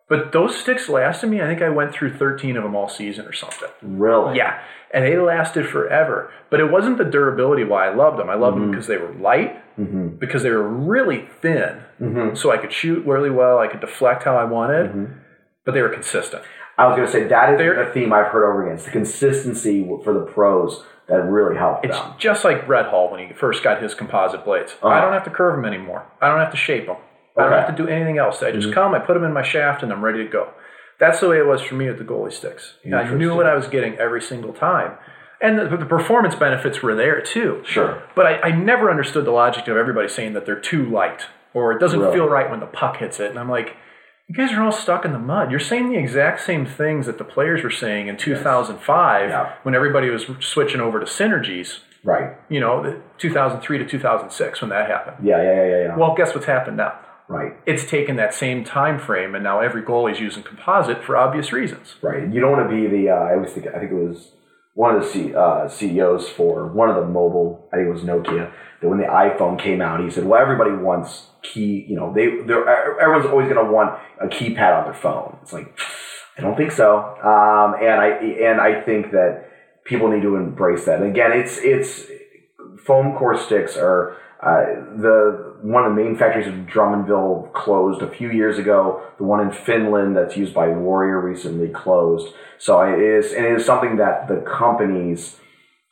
But those sticks lasted me. I think I went through 13 of them all season or something. Really? Yeah. And they lasted forever. But it wasn't the durability why I loved them. I loved them mm-hmm. because they were light, mm-hmm. because they were really thin. So I could shoot really well. I could deflect how I wanted. But they were consistent. I was going to say that is There- the theme I've heard over again. It's the consistency for the pros that really helped It's them. just like Brett Hull when he first got his composite blades. Uh-huh. I don't have to curve them anymore. I don't have to shape them. I don't have to do anything else. I just mm-hmm. come, I put them in my shaft, and I'm ready to go. That's the way it was for me with the goalie sticks. I knew what I was getting every single time. And the, the performance benefits were there too. Sure. But I, I never understood the logic of everybody saying that they're too light or it doesn't feel right when the puck hits it. And I'm like, you guys are all stuck in the mud. You're saying the exact same things that the players were saying in 2005 Yeah. when everybody was switching over to synergies Right. you know, the 2003 to 2006 when that happened. Yeah, yeah, yeah, yeah. yeah. Well, guess what's happened now? right. It's taken that same time frame, and now every goalie's using composite for obvious reasons. Right. You don't want to be the. Uh, I always think. I think it was one of the C, uh, CEOs for one of the mobile. I think it was Nokia. That when the iPhone came out, he said, "Well, everybody wants key. You know, they they're everyone's always going to want a keypad on their phone." It's like, I don't think so. Um, and I and I think that people need to embrace that. And again, it's it's foam core sticks are uh, the one of the main factories of Drummondville closed a few years ago. The one in Finland that's used by Warrior recently closed. So it is and it is something that the companies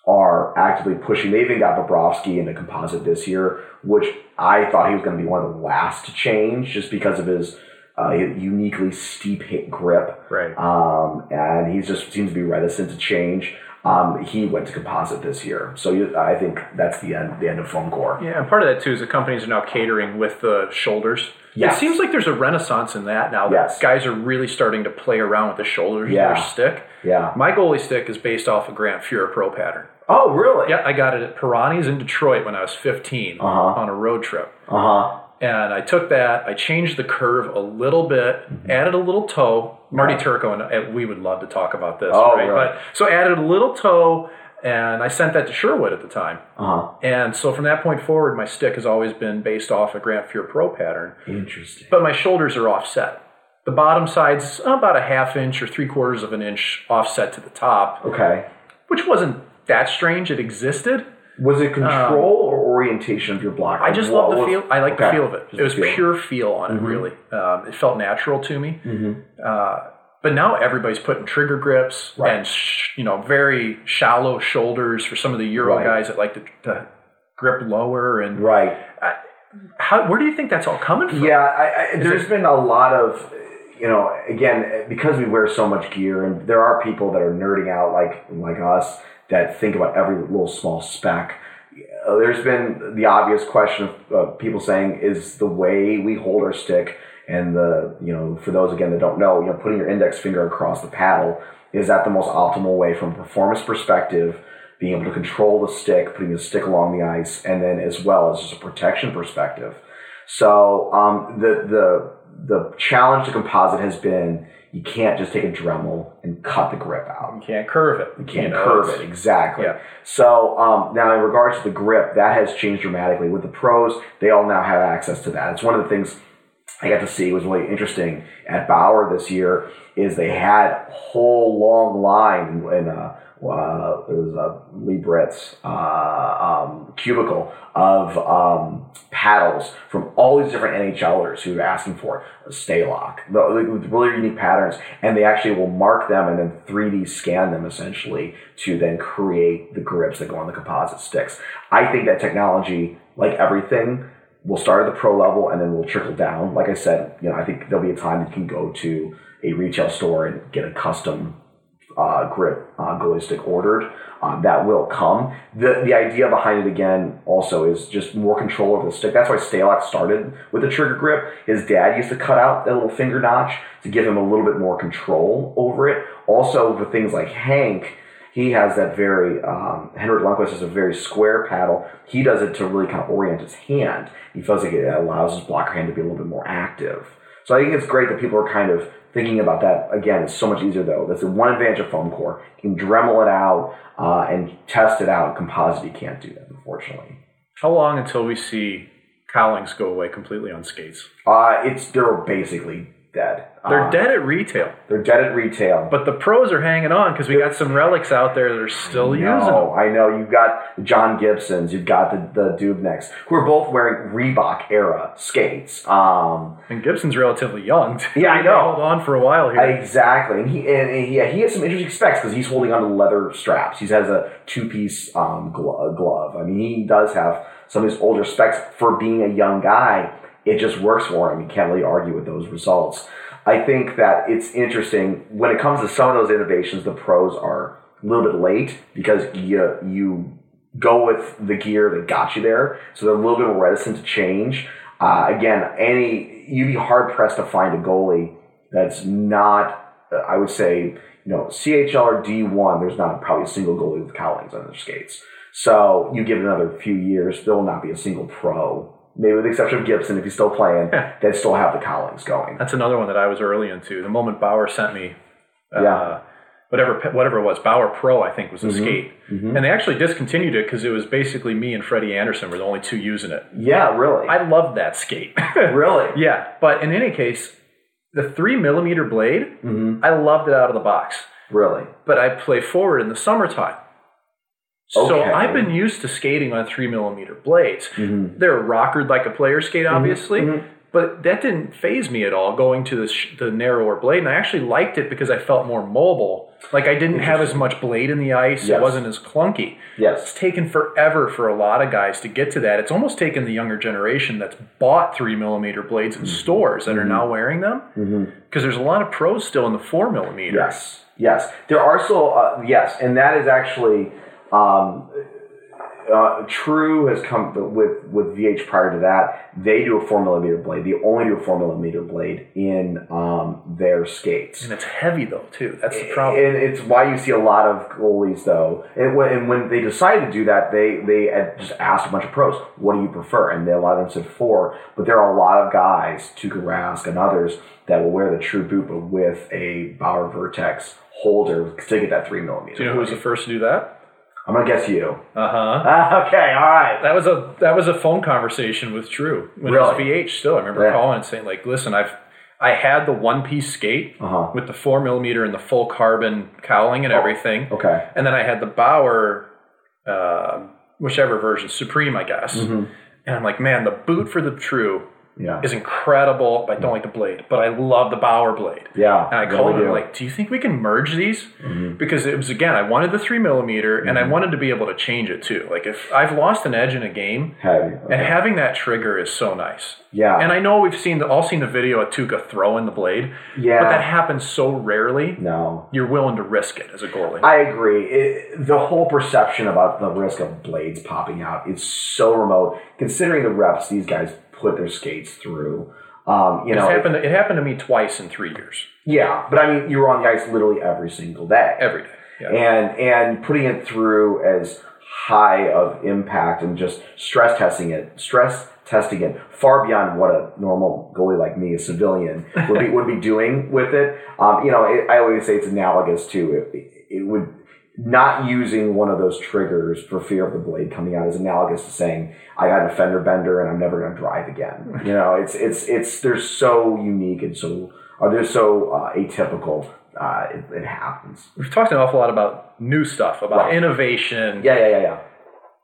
are actively pushing. They even got Bobrovsky into composite this year, which I thought he was going to be one of the last to change just because of his uh, uniquely steep hit grip. Right. Um, and he just seems to be reticent to change. Um, he went to composite this year, so you, I think that's the end. The end of foam core. Yeah, and part of that too is the companies are now catering with the shoulders. Yes. It seems like there's a renaissance in that now. That Yes. guys are really starting to play around with the shoulders Yeah. of their stick. Yeah. My goalie stick is based off a Grant Fuhr Pro pattern. Oh, really? Yeah, I got it at Perani's in Detroit when I was 15 Uh-huh. on a road trip. Uh huh. And I took that, I changed the curve a little bit, added a little toe. Marty Turco and we would love to talk about this, Oh, right? really? But so added a little toe, and I sent that to Sherwood at the time. Uh huh. And so from that point forward, my stick has always been based off a Grant Fuhr Pro pattern, Interesting. but my shoulders are offset. The bottom side's about a half inch or three quarters of an inch offset to the top, Okay. which wasn't that strange. It existed. Was it control or orientation of your block? Um, I just love the feel. I like the feel of it. Just It was feel. pure feel on it, really. Um, it felt natural to me. Uh, but now everybody's putting trigger grips Right. and sh- you know very shallow shoulders for some of the Euro Right. guys that like to, to grip lower. And Right. how where do you think that's all coming from? Yeah, I, I, there's been a lot of, you know, again, because we wear so much gear, and there are people that are nerding out like like us that think about every little small speck. There's been the obvious question of uh, people saying, is the way we hold our stick and the, you know, for those again that don't know, you know, putting your index finger across the paddle, is that the most optimal way from a performance perspective? Being able to control the stick, putting the stick along the ice, and then as well as just a protection perspective. So um, the the the challenge to composite has been you can't just take a Dremel and cut the grip out. You can't curve it. You can't know, curve it exactly. Yeah. So um, now in regards to the grip, that has changed dramatically. With the pros, they all now have access to that. It's one of the things I got to see was really interesting at Bauer this year is they had a whole long line in uh, uh, there was a Lee Britt's uh, um, cubicle of um, paddles from all these different NHLers who were asking for it. A Stalock, with really unique patterns, and they actually will mark them and then 3D scan them essentially to then create the grips that go on the composite sticks. I think that technology, like everything, will start at the pro level and then will trickle down. Like I said, you know, I think there'll be a time you can go to a retail store and get a custom uh, grip uh, stick ordered. Um, that will come. The the idea behind it again also is just more control over the stick. That's why Stalock started with the trigger grip. His dad used to cut out that little finger notch to give him a little bit more control over it. Also for things like Hank, he has that very um, Henrik Lundqvist has a very square paddle. He does it to really kind of orient his hand. He feels like it allows his blocker hand to be a little bit more active. So I think it's great that people are kind of thinking about that. Again, it's so much easier though. That's the one advantage of foam core. You can Dremel it out uh, and test it out. Composite, you can't do that, unfortunately. How long until we see cowlings go away completely on skates? Uh, it's they're basically dead. They're Uh, dead at retail, They're dead at retail. but the pros are hanging on because we got some relics out there that are still using them. I know you've got John Gibsons, you've got the the Dubnecks, who are both wearing Reebok era skates. Um, And Gibson's relatively young. too. Yeah, I know. Held on for a while here. Exactly, and he and, and yeah, he has some interesting specs because he's holding onto leather straps. He has a two piece um, glo- glove. I mean, he does have some of his older specs for being a young guy. It just works for him. You can't really argue with those results. I think that it's interesting when it comes to some of those innovations. The pros are a little bit late because you you go with the gear that got you there, so they're a little bit more reticent to change. Uh, again, any you'd be hard pressed to find a goalie that's not, uh, I would say, you know, CHL or D1, there's not probably a single goalie with cowlings on their skates. So you give it another few years, there will not be a single pro, maybe with the exception of Gibson, if he's still playing, that still have the cowlings going. That's another one that I was early into. The moment Bauer sent me, uh, Yeah. whatever whatever it was, Bauer Pro, I think was the Mm-hmm. skate, and they actually discontinued it because it was basically me and Freddie Andersen were the only two using it. Yeah, really. I loved that skate. really? yeah, but in any case, the three millimeter blade, Mm-hmm. I loved it out of the box. Really? But I play forward in the summertime. So I've been used to skating on three millimeter blades. Mm-hmm. They're rockered like a player skate, mm-hmm. obviously, mm-hmm. But that didn't phase me at all going to the, sh- the narrower blade. And I actually liked it because I felt more mobile. Like I didn't have as much blade in the ice. Yes. It wasn't as clunky. Yes. It's taken forever for a lot of guys to get to that. It's almost taken the younger generation that's bought three millimeter blades in mm-hmm. stores that are now wearing them. Because there's a lot of pros still in the four millimeter. Yes, yes. There are still uh, yes, and that is actually um, uh, True has come with with VH prior to that. They do a four millimeter blade. They only do a four millimeter blade in um, their skates. And it's heavy though too. That's the problem. And it's why you see a lot of goalies though. And when, and when they decided to do that, they they had just asked a bunch of pros, "What do you prefer?" And they, a lot of them said four. But there are a lot of guys, Tuukka Rask and others, that will wear the True boot, but with a Bauer Vertex holder to get that three millimeter. Do you know who was the first to do that? I'm gonna guess you. Uh huh. Ah, okay, all right. That was a that was a phone conversation with Drew when it was VH. Still, I remember Yeah. calling and saying like, "Listen, I've I had the one piece skate Uh-huh. with the four millimeter and the full carbon cowling and everything, Okay. and then I had the Bauer, uh, whichever version, Supreme, I guess. Mm-hmm. And I'm like, man, the boot for the True Yeah. is incredible. But I don't like the blade, but I love the Bauer blade. Yeah. And I called him like, "Do you think we can merge these?" Mm-hmm. Because it was again, I wanted the three millimeter, and I wanted to be able to change it too. Like if I've lost an edge in a game, heavy. and having that trigger is so nice. Yeah. And I know we've seen the, all seen the video of Tuukka throwing the blade. Yeah. But that happens so rarely. no. You're willing to risk it as a goalie. I agree. It, the whole perception about the risk of blades popping out is so remote, considering the reps these guys put their skates through. Um, you it's know, happened. It happened to me twice in three years, yeah, but I mean, you were on the ice literally every single day, every day. Yeah. and and putting it through as high of impact and just stress testing it, stress testing it far beyond what a normal goalie like me, a civilian, would be would be doing with it. Um, you know, it, I always say it's analogous to it, it would not using one of those triggers for fear of the blade coming out is analogous to saying I got a fender bender and I'm never going to drive again. You know, it's it's it's they're so unique and so or they're so uh, atypical. Uh, it, it happens. We've talked an awful lot about new stuff, about Right. innovation. Yeah, yeah, yeah, yeah.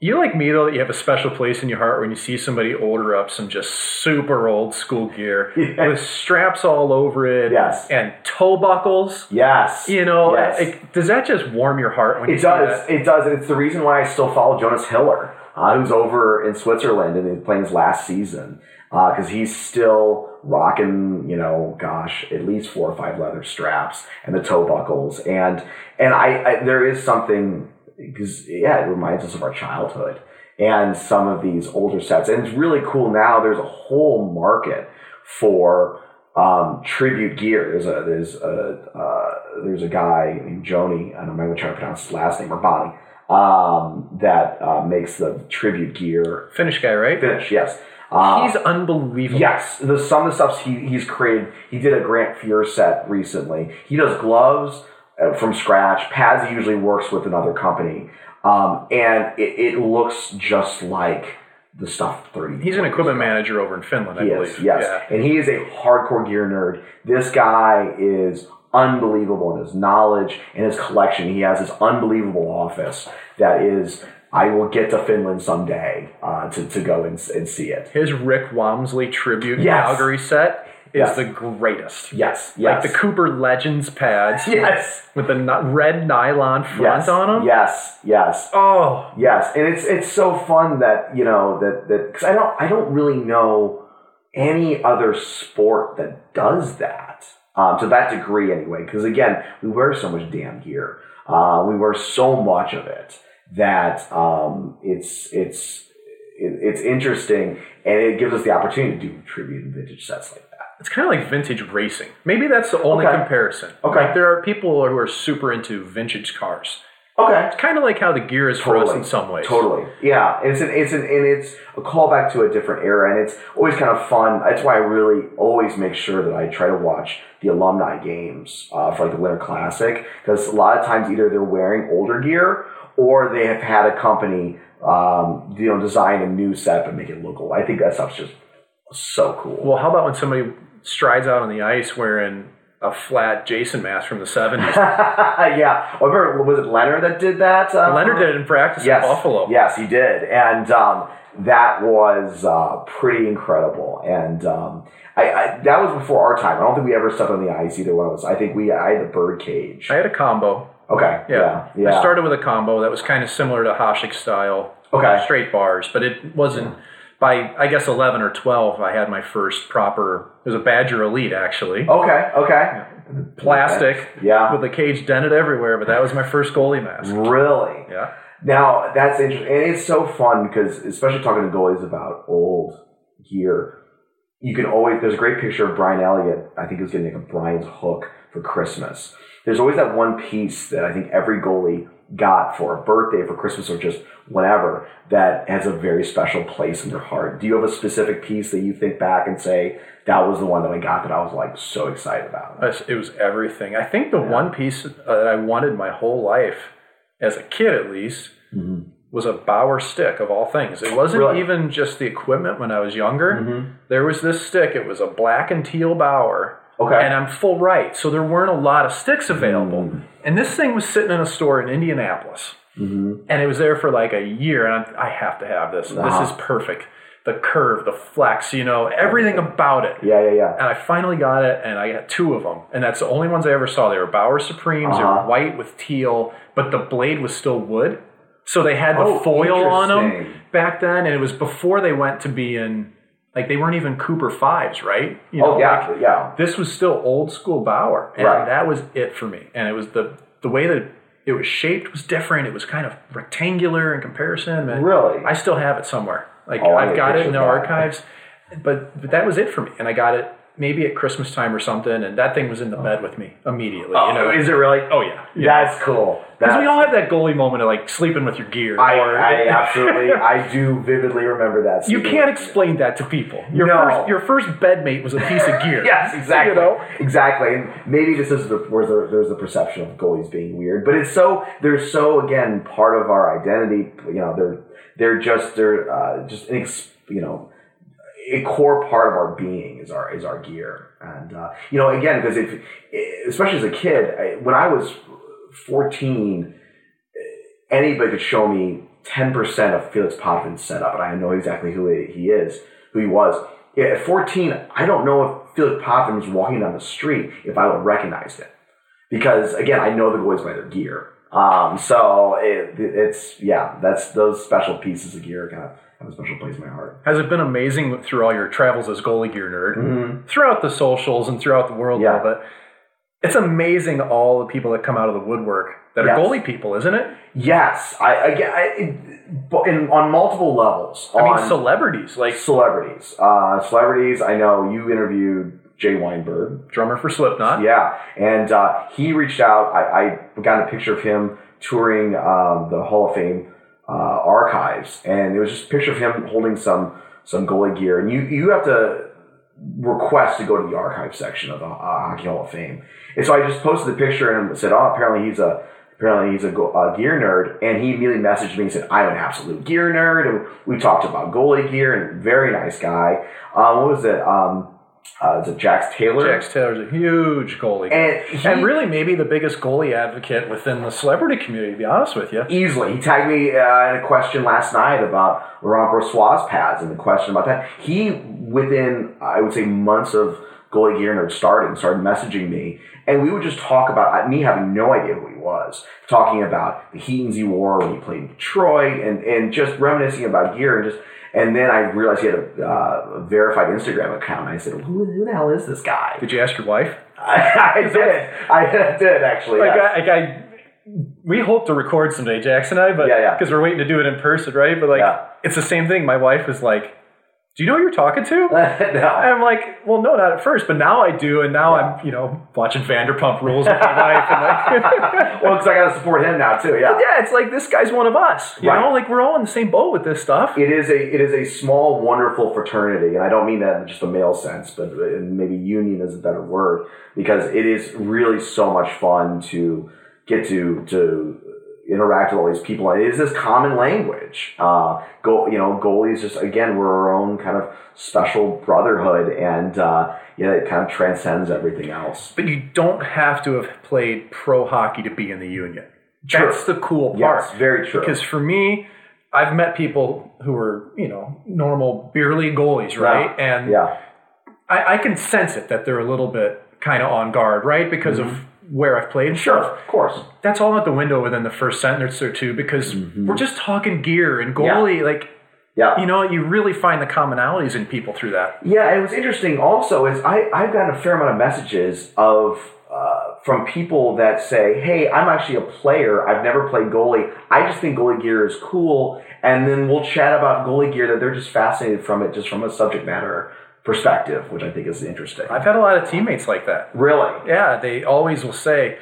You like me though that you have a special place in your heart when you see somebody order up some just super old school gear Yeah. with straps all over it, Yes. and toe buckles. Yes. You know, Yes. it- does that just warm your heart when you It see does. that? It does. And it's the reason why I still follow Jonas Hiller, uh, who's over in Switzerland and is playing his last season. Because he's still rocking, you know, gosh, at least four or five leather straps and the toe buckles. And and I, I there is something because yeah, it reminds us of our childhood and some of these older sets. And it's really cool now. There's a whole market for um, tribute gear. There's a there's a uh, there's a guy named Joni. I don't remember trying to pronounce his last name or Bonnie um, that uh, makes the tribute gear Finnish guy, right? finish. Yes. Uh, He's unbelievable. Yes, the some of the stuff he, he's created. He did a Grant Fuhr set recently. He does gloves from scratch. Pads usually works with another company, um, and it, it looks just like the stuff thirty. He's an equipment manager over in Finland, I He believe. is, yes, Yeah. and he is a hardcore gear nerd. This guy is unbelievable in his knowledge and his collection. He has this unbelievable office that is. I will get to Finland someday uh, to, to go and, and see it. His Rick Wamsley tribute Yes. Calgary set is Yes. the greatest. Yes, yes. Like the Cooper Legends pads yes. with the ni- red nylon front yes, on them. Yes, yes, Oh, yes, and it's it's so fun that you know that that because I don't I don't really know any other sport that does that um, to that degree anyway. Because again, we wear so much damn gear, uh, we wear so much of it that um, it's it's it's interesting and it gives us the opportunity to do tribute and vintage sets like that. It's kind of like vintage racing. Maybe that's the only Okay. comparison. Okay. Like there are people who are super into vintage cars. Okay. It's kind of like how the gear is for us in some ways. Totally. Yeah. And it's an it's an and it's a callback to a different era and it's always kind of fun. That's why I really always make sure that I try to watch the alumni games uh, for like the Winter Classic because a lot of times either they're wearing older gear or they have had a company um, you know design a new set but make it look old. I think that stuff's just so cool. Well, how about when somebody strides out on the ice wearing a flat Jason mask from the 70s? yeah. Remember, was it Leonard that did that? Uh, Leonard did it in practice yes, in Buffalo. Yes, he did. And um, that was uh, pretty incredible. And um, I, I, that was before our time. I don't think we ever stepped on the ice either one of us. I think we I had the bird cage. I had a combo. Okay. Yeah. Yeah. yeah. I started with a combo that was kind of similar to Hasek style. Okay. Straight bars, but it wasn't. By I guess eleven or twelve, I had my first proper. It was a Badger Elite actually, Okay. Okay. plastic, Yeah. with the cage dented everywhere. But that was my first goalie mask. Really. Yeah. Now that's interesting, and it's so fun because, especially talking to goalies about old gear, you can always. There's a great picture of Brian Elliott. I think he was getting like a Brian's hook for Christmas. There's always that one piece that I think every goalie got for a birthday, for Christmas, or just whenever that has a very special place in their heart. Do you have a specific piece that you think back and say that was the one that I got that I was like so excited about? It was everything. I think the one piece that I wanted my whole life, as a kid at least, mm-hmm. was a Bauer stick of all things. It wasn't Really? even just the equipment when I was younger. Mm-hmm. There was this stick. It was a black and teal Bauer. Okay. And I'm full right, so there weren't a lot of sticks available. And this thing was sitting in a store in Indianapolis, and it was there for like a year. And I, I have to have this. Uh-huh. This is perfect. The curve, the flex, you know, everything about it. Yeah, yeah, yeah. And I finally got it, and I got two of them, and that's the only ones I ever saw. They were Bauer Supremes. They Uh-huh. were white with teal, but the blade was still wood, so they had the Oh, foil on them back then, and it was before they went to being like they weren't even Cooper fives, right? You Oh yeah, like, yeah. this was still old school Bauer, and Right. that was it for me. And it was the the way that it was shaped was different. It was kind of rectangular in comparison. and Really? I still have it somewhere. Like Oh, I've got it in the that. archives, but, but that was it for me. And I got it maybe at Christmas time or something, and that thing was in the bed with me immediately. you know, is it really? oh yeah, That's cool. Because we all have that goalie moment of like sleeping with your gear. I, or- I absolutely, I do vividly remember that. you can't explain that to people. Your No. first your first bedmate was a piece of gear. Yes, exactly. You know? Exactly. And maybe this is the where the, there's the perception of goalies being weird, but it's so they're so again part of our identity. You know, they're they're just they're uh, just you know a core part of our being is our is our gear, and uh, you know again because if especially as a kid I, when I was 14 anybody could show me 10% of Felix Potvin's setup, and I know exactly who he is, who he was. At 14, I don't know if Felix Potvin was walking down the street if I would have recognized it. Because, again, I know the boys by their gear. Um, so it, it's, yeah, that's those special pieces of gear kind of have a special place in my heart. Has it been amazing through all your travels as goalie gear nerd, throughout the socials and throughout the world Mm-hmm. Yeah. little? It's amazing all the people that come out of the woodwork that Yes. are goalie people, isn't it? Yes, I, again, I, but in, on multiple levels. I mean, celebrities like celebrities. Uh, celebrities, I know you interviewed Jay Weinberg. drummer for Slipknot. Yeah, and uh, he reached out. I, I got a picture of him touring um, the Hall of Fame uh, archives, and it was just a picture of him holding some some goalie gear. And you you have to request to go to the archive section of the uh, Hockey Hall of Fame. And so I just posted the picture and said, "Oh, apparently he's a." Apparently he's a uh, gear nerd, and he immediately messaged me and said, "I'm an absolute gear nerd." And we talked about goalie gear, and very nice guy. Um, what was it? Um, uh, is it Jax Taylor? Jax Taylor's a huge goalie. And he- and really maybe the biggest goalie advocate within the celebrity community, to be honest with you. Easily. He tagged me uh, in a question last night about Laurent Brossoit pads and the question about that. He, within, I would say, months of Goalie Gear Nerd starting, started messaging me. And we would just talk about, me having no idea who he was, talking about the Heatons he wore when he played in Detroit and, and just reminiscing about gear and just, and then I realized he had a, uh, verified Instagram account. And I said, who, who the hell is this guy? Did you ask your wife? I, I did. I did, actually. Like, yes. I, like I, we hope to record someday, Jackson and I, but Yeah, yeah. because we're waiting to do it in person, right? But like, Yeah. it's the same thing. My wife was like, "Do you know who you're talking to?" no. I'm like, "Well, no, not at first, but now I do." And now I'm, you know, watching Vanderpump Rules with my wife, and like, well, because I got to support him now too. Yeah. yeah, it's like this guy's one of us. You Right. know, like we're all in the same boat with this stuff. It is a it is a small, wonderful fraternity, and I don't mean that in just a male sense, but maybe union is a better word because it is really so much fun to get to to interact with all these people. It is this common language. Uh, go, you know, goalies just again we're our own kind of special brotherhood, and uh, yeah, it kind of transcends everything else. But you don't have to have played pro hockey to be in the union. True. That's the cool part. Yes, very true. Because for me, I've met people who are, you know, normal beer league goalies, right? And Yeah. I, I can sense it that they're a little bit kind of on guard, right? Because of where I've played Mm-hmm. Sure, of course. That's all out the window within the first sentence or two because we're just talking gear and goalie. Like, Yeah. you know, you really find the commonalities in people through that. Yeah, and what's interesting also is I, I've gotten a fair amount of messages of uh, from people that say, "Hey, I'm actually a player. I've never played goalie. I just think goalie gear is cool." And then we'll chat about goalie gear that they're just fascinated from it, just from a subject matter perspective, which I think is interesting. I've had a lot of teammates like that. really, Yeah, they always will say,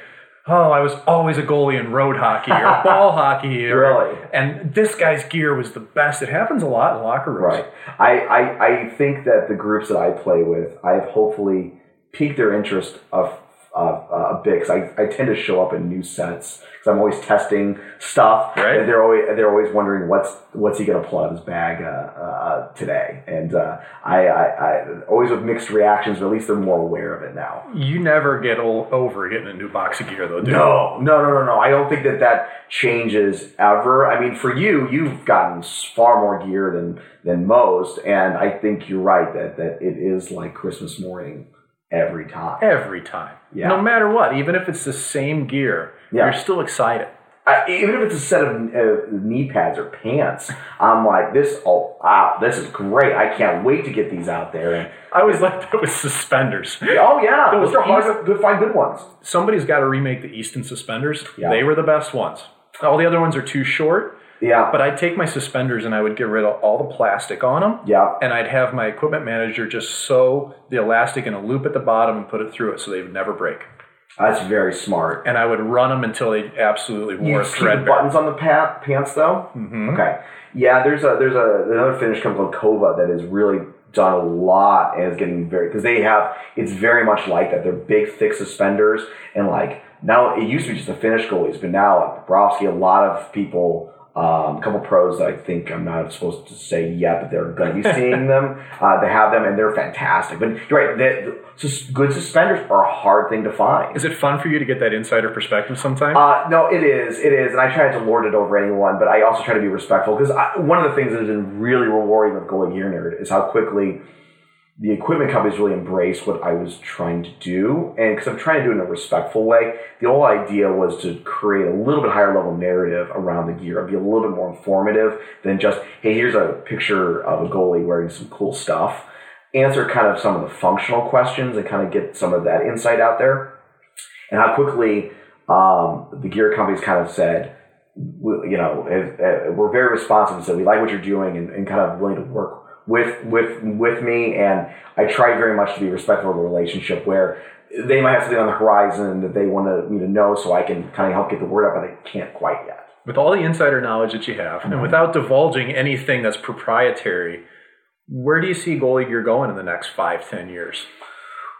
"Oh, I was always a goalie in road hockey or ball hockey." Or, Really? And this guy's gear was the best. It happens a lot in locker rooms. right? I, I I think that the groups that I play with, I've hopefully piqued their interest of. Uh, a bit because I, I tend to show up in new sets because I'm always testing stuff. Right. and they're always they're always wondering what's what's he gonna pull out of his bag uh, uh, today. And uh, I, I, I always with mixed reactions but at least they're more aware of it now. You never get o- over getting a new box of gear, though, do you? no. No no no no. I don't think that that changes ever. I mean for you you've gotten far more gear than than most. And I think you're right that that it is like Christmas morning every time Every time. Yeah. No matter what, even if it's the same gear, Yeah. you're still excited. I, even if it's a set of uh, knee pads or pants, I'm like, this, oh, wow, this is great. I can't wait to get these out there. And, I always like that with suspenders. oh, yeah, Those those are hard East- to find good ones. Somebody's got to remake the Easton suspenders. Yeah. They were the best ones. All the other ones are too short. Yeah, But I'd take my suspenders and I would get rid of all the plastic on them. yeah, And I'd have my equipment manager just sew the elastic in a loop at the bottom and put it through it so they would never break. that's very smart. And I would run them until they absolutely wore You keep the buttons on the pa- pants though. Mm-hmm. Okay, yeah. There's a there's a another finish company called Kova that has really done a lot and is getting very because they have it's very much like that. They're big, thick suspenders and like now it used to be just the Finnish goalies, but now like Bobrovsky, a lot of people. Um, a couple pros that I think I'm not supposed to say yet, but they're going to be seeing them. Uh, they have them, and they're fantastic. But you're right, the, the, good suspenders are a hard thing to find. Is it fun for you to get that insider perspective sometimes? Uh, no, it is. It is. And I try not to lord it over anyone, but I also try to be respectful because one of the things that has been really rewarding with Goalie Gear Nerd is how quickly the equipment companies really embraced what I was trying to do. And because I'm trying to do it in a respectful way, the whole idea was to create a little bit higher level narrative around the gear, be a little bit more informative than just, hey, here's a picture of a goalie wearing some cool stuff. Answer kind of some of the functional questions and kind of get some of that insight out there and how quickly um, the gear companies kind of said, you know, uh, we're very responsive and said we like what you're doing and, and kind of willing to work with with with me. And I try very much to be respectful of the relationship where they might have something on the horizon that they want to, me to know, so I can kind of help get the word out, but I can't quite yet. with all the insider knowledge that you have, Mm-hmm. and without divulging anything that's proprietary, where do you see goalie gear going in the next five, ten years?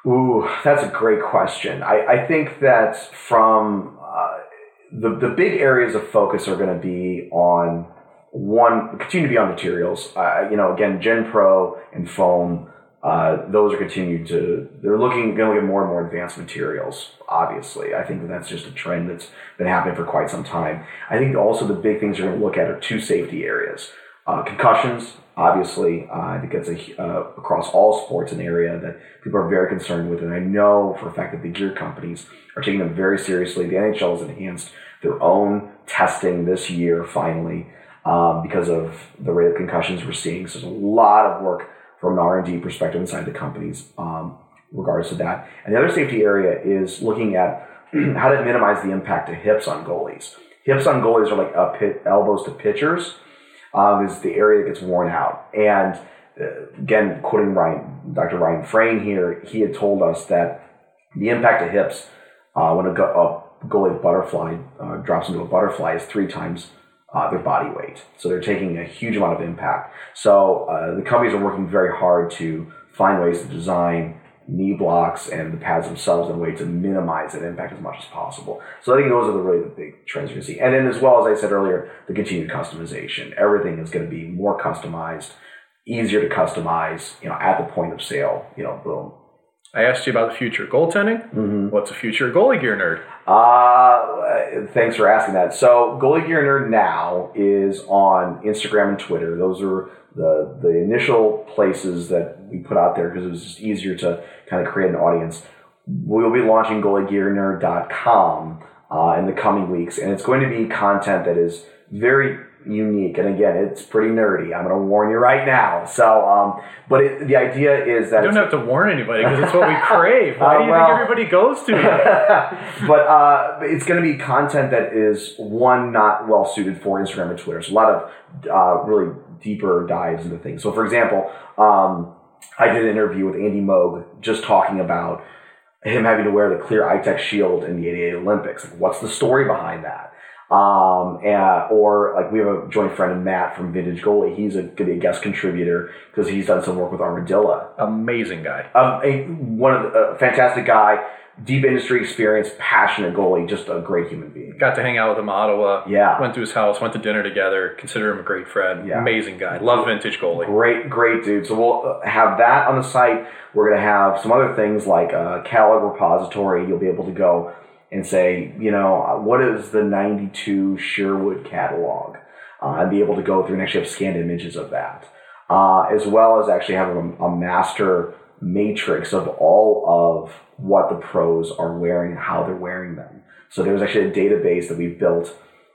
Ooh, that's a great question. I, I think that from uh, the the big areas of focus are going to be on one continue to be on materials. Uh, you know, again, Gen Pro and foam. Uh, those are continuing to. They're looking going to get more and more advanced materials. Obviously, I think that that's just a trend that's been happening for quite some time. I think also the big things you're going to look at are two safety areas. Uh, concussions, obviously, uh, I think that's a, uh, across all sports an area that people are very concerned with. And I know for a fact that the gear companies are taking them very seriously. The NHL has enhanced their own testing this year, finally, um, because of the rate of concussions we're seeing. So there's a lot of work from an R&D perspective inside the companies, um, regardless of that. And the other safety area is looking at how to minimize the impact of hips on goalies. Hips on goalies are like elbows to pitchers um, is the area that gets worn out. And uh, again, quoting Ryan, Dr. Ryan Frayne here, he had told us that the impact of hips uh, when a, go- a goalie butterfly uh, drops into a butterfly is three times uh, their body weight. So they're taking a huge amount of impact. So uh, the companies are working very hard to find ways to design knee blocks and the pads themselves in a way to minimize that impact as much as possible. So I think those are the really the big trends you're going to see. And then as well, as I said earlier, the continued customization. Everything is going to be more customized, easier to customize, you know, at the point of sale, you know, boom. I asked you about the future of goaltending. Mm-hmm. What's the future of goalie gear nerd? Uh, uh, thanks for asking that. So, Goalie Gear Nerd now is on Instagram and Twitter. Those are the the initial places that we put out there because it was just easier to kind of create an audience. We'll be launching goaliegearnerd.com uh, in the coming weeks, and it's going to be content that is very unique. And again, it's pretty nerdy. I'm going to warn you right now. So, um, but it, the idea is that You don't have to warn anybody because it's what we crave. Why Uh, do you well- think everybody goes to it? but uh, it's going to be content that is one not well suited for Instagram and Twitter. So a lot of uh, really deeper dives into things. So for example, um, I did an interview with Andy Moog just talking about him having to wear the clear Itech shield in the 88 Olympics. Like, what's the story behind that? Um, and, or like we have a joint friend Matt from Vintage Goalie. He's a, gonna be a guest contributor because he's done some work with Armadillo. Amazing guy. Um, a, one of the, a fantastic guy, deep industry experience, passionate goalie, just a great human being. Got to hang out with him in Ottawa. Yeah. Went to his house, went to dinner together. Consider him a great friend. Yeah. Amazing guy. Love vintage goalie. Great, great dude. So we'll uh, have that on the site. We're going to have some other things like a catalog repository. You'll be able to go and say, you know, what is the 92 Sherwood catalog? Uh, and be able to go through and actually have scanned images of that. Uh, as well as actually have a, a master matrix of all of what the pros are wearing and how they're wearing them. So there's actually a database that we've built.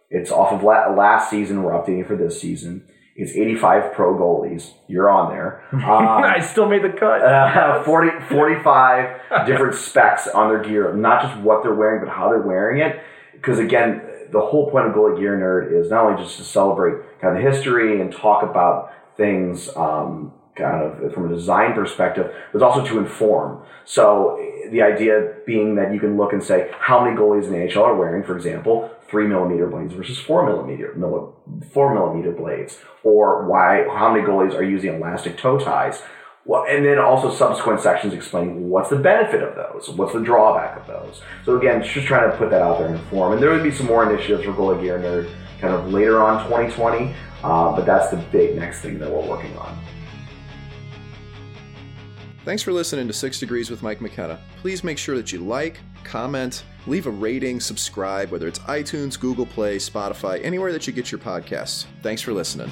It's off of la- last season. We're updating for this season. It's 85 pro goalies. You're on there. Um, I still made the cut. uh, 40, 45 different specs on their gear, not just what they're wearing, but how they're wearing it. Because again, the whole point of Goalie Gear Nerd is not only just to celebrate kind of the history and talk about things um, kind of from a design perspective, but also to inform. So the idea being that you can look and say how many goalies in the NHL are wearing, for example, three millimeter blades versus four millimeter milli- four millimeter blades, or why how many goalies are using elastic toe ties. Well, and then also subsequent sections explaining what's the benefit of those, what's the drawback of those. So again, just trying to put that out there and inform. And there would be some more initiatives for Goalie Gear Nerd kind of later on 2020, uh, but that's the big next thing that we're working on. Thanks for listening to Six Degrees with Mike McKenna. Please make sure that you like, comment, leave a rating, subscribe, whether it's iTunes, Google Play, Spotify, anywhere that you get your podcasts. Thanks for listening.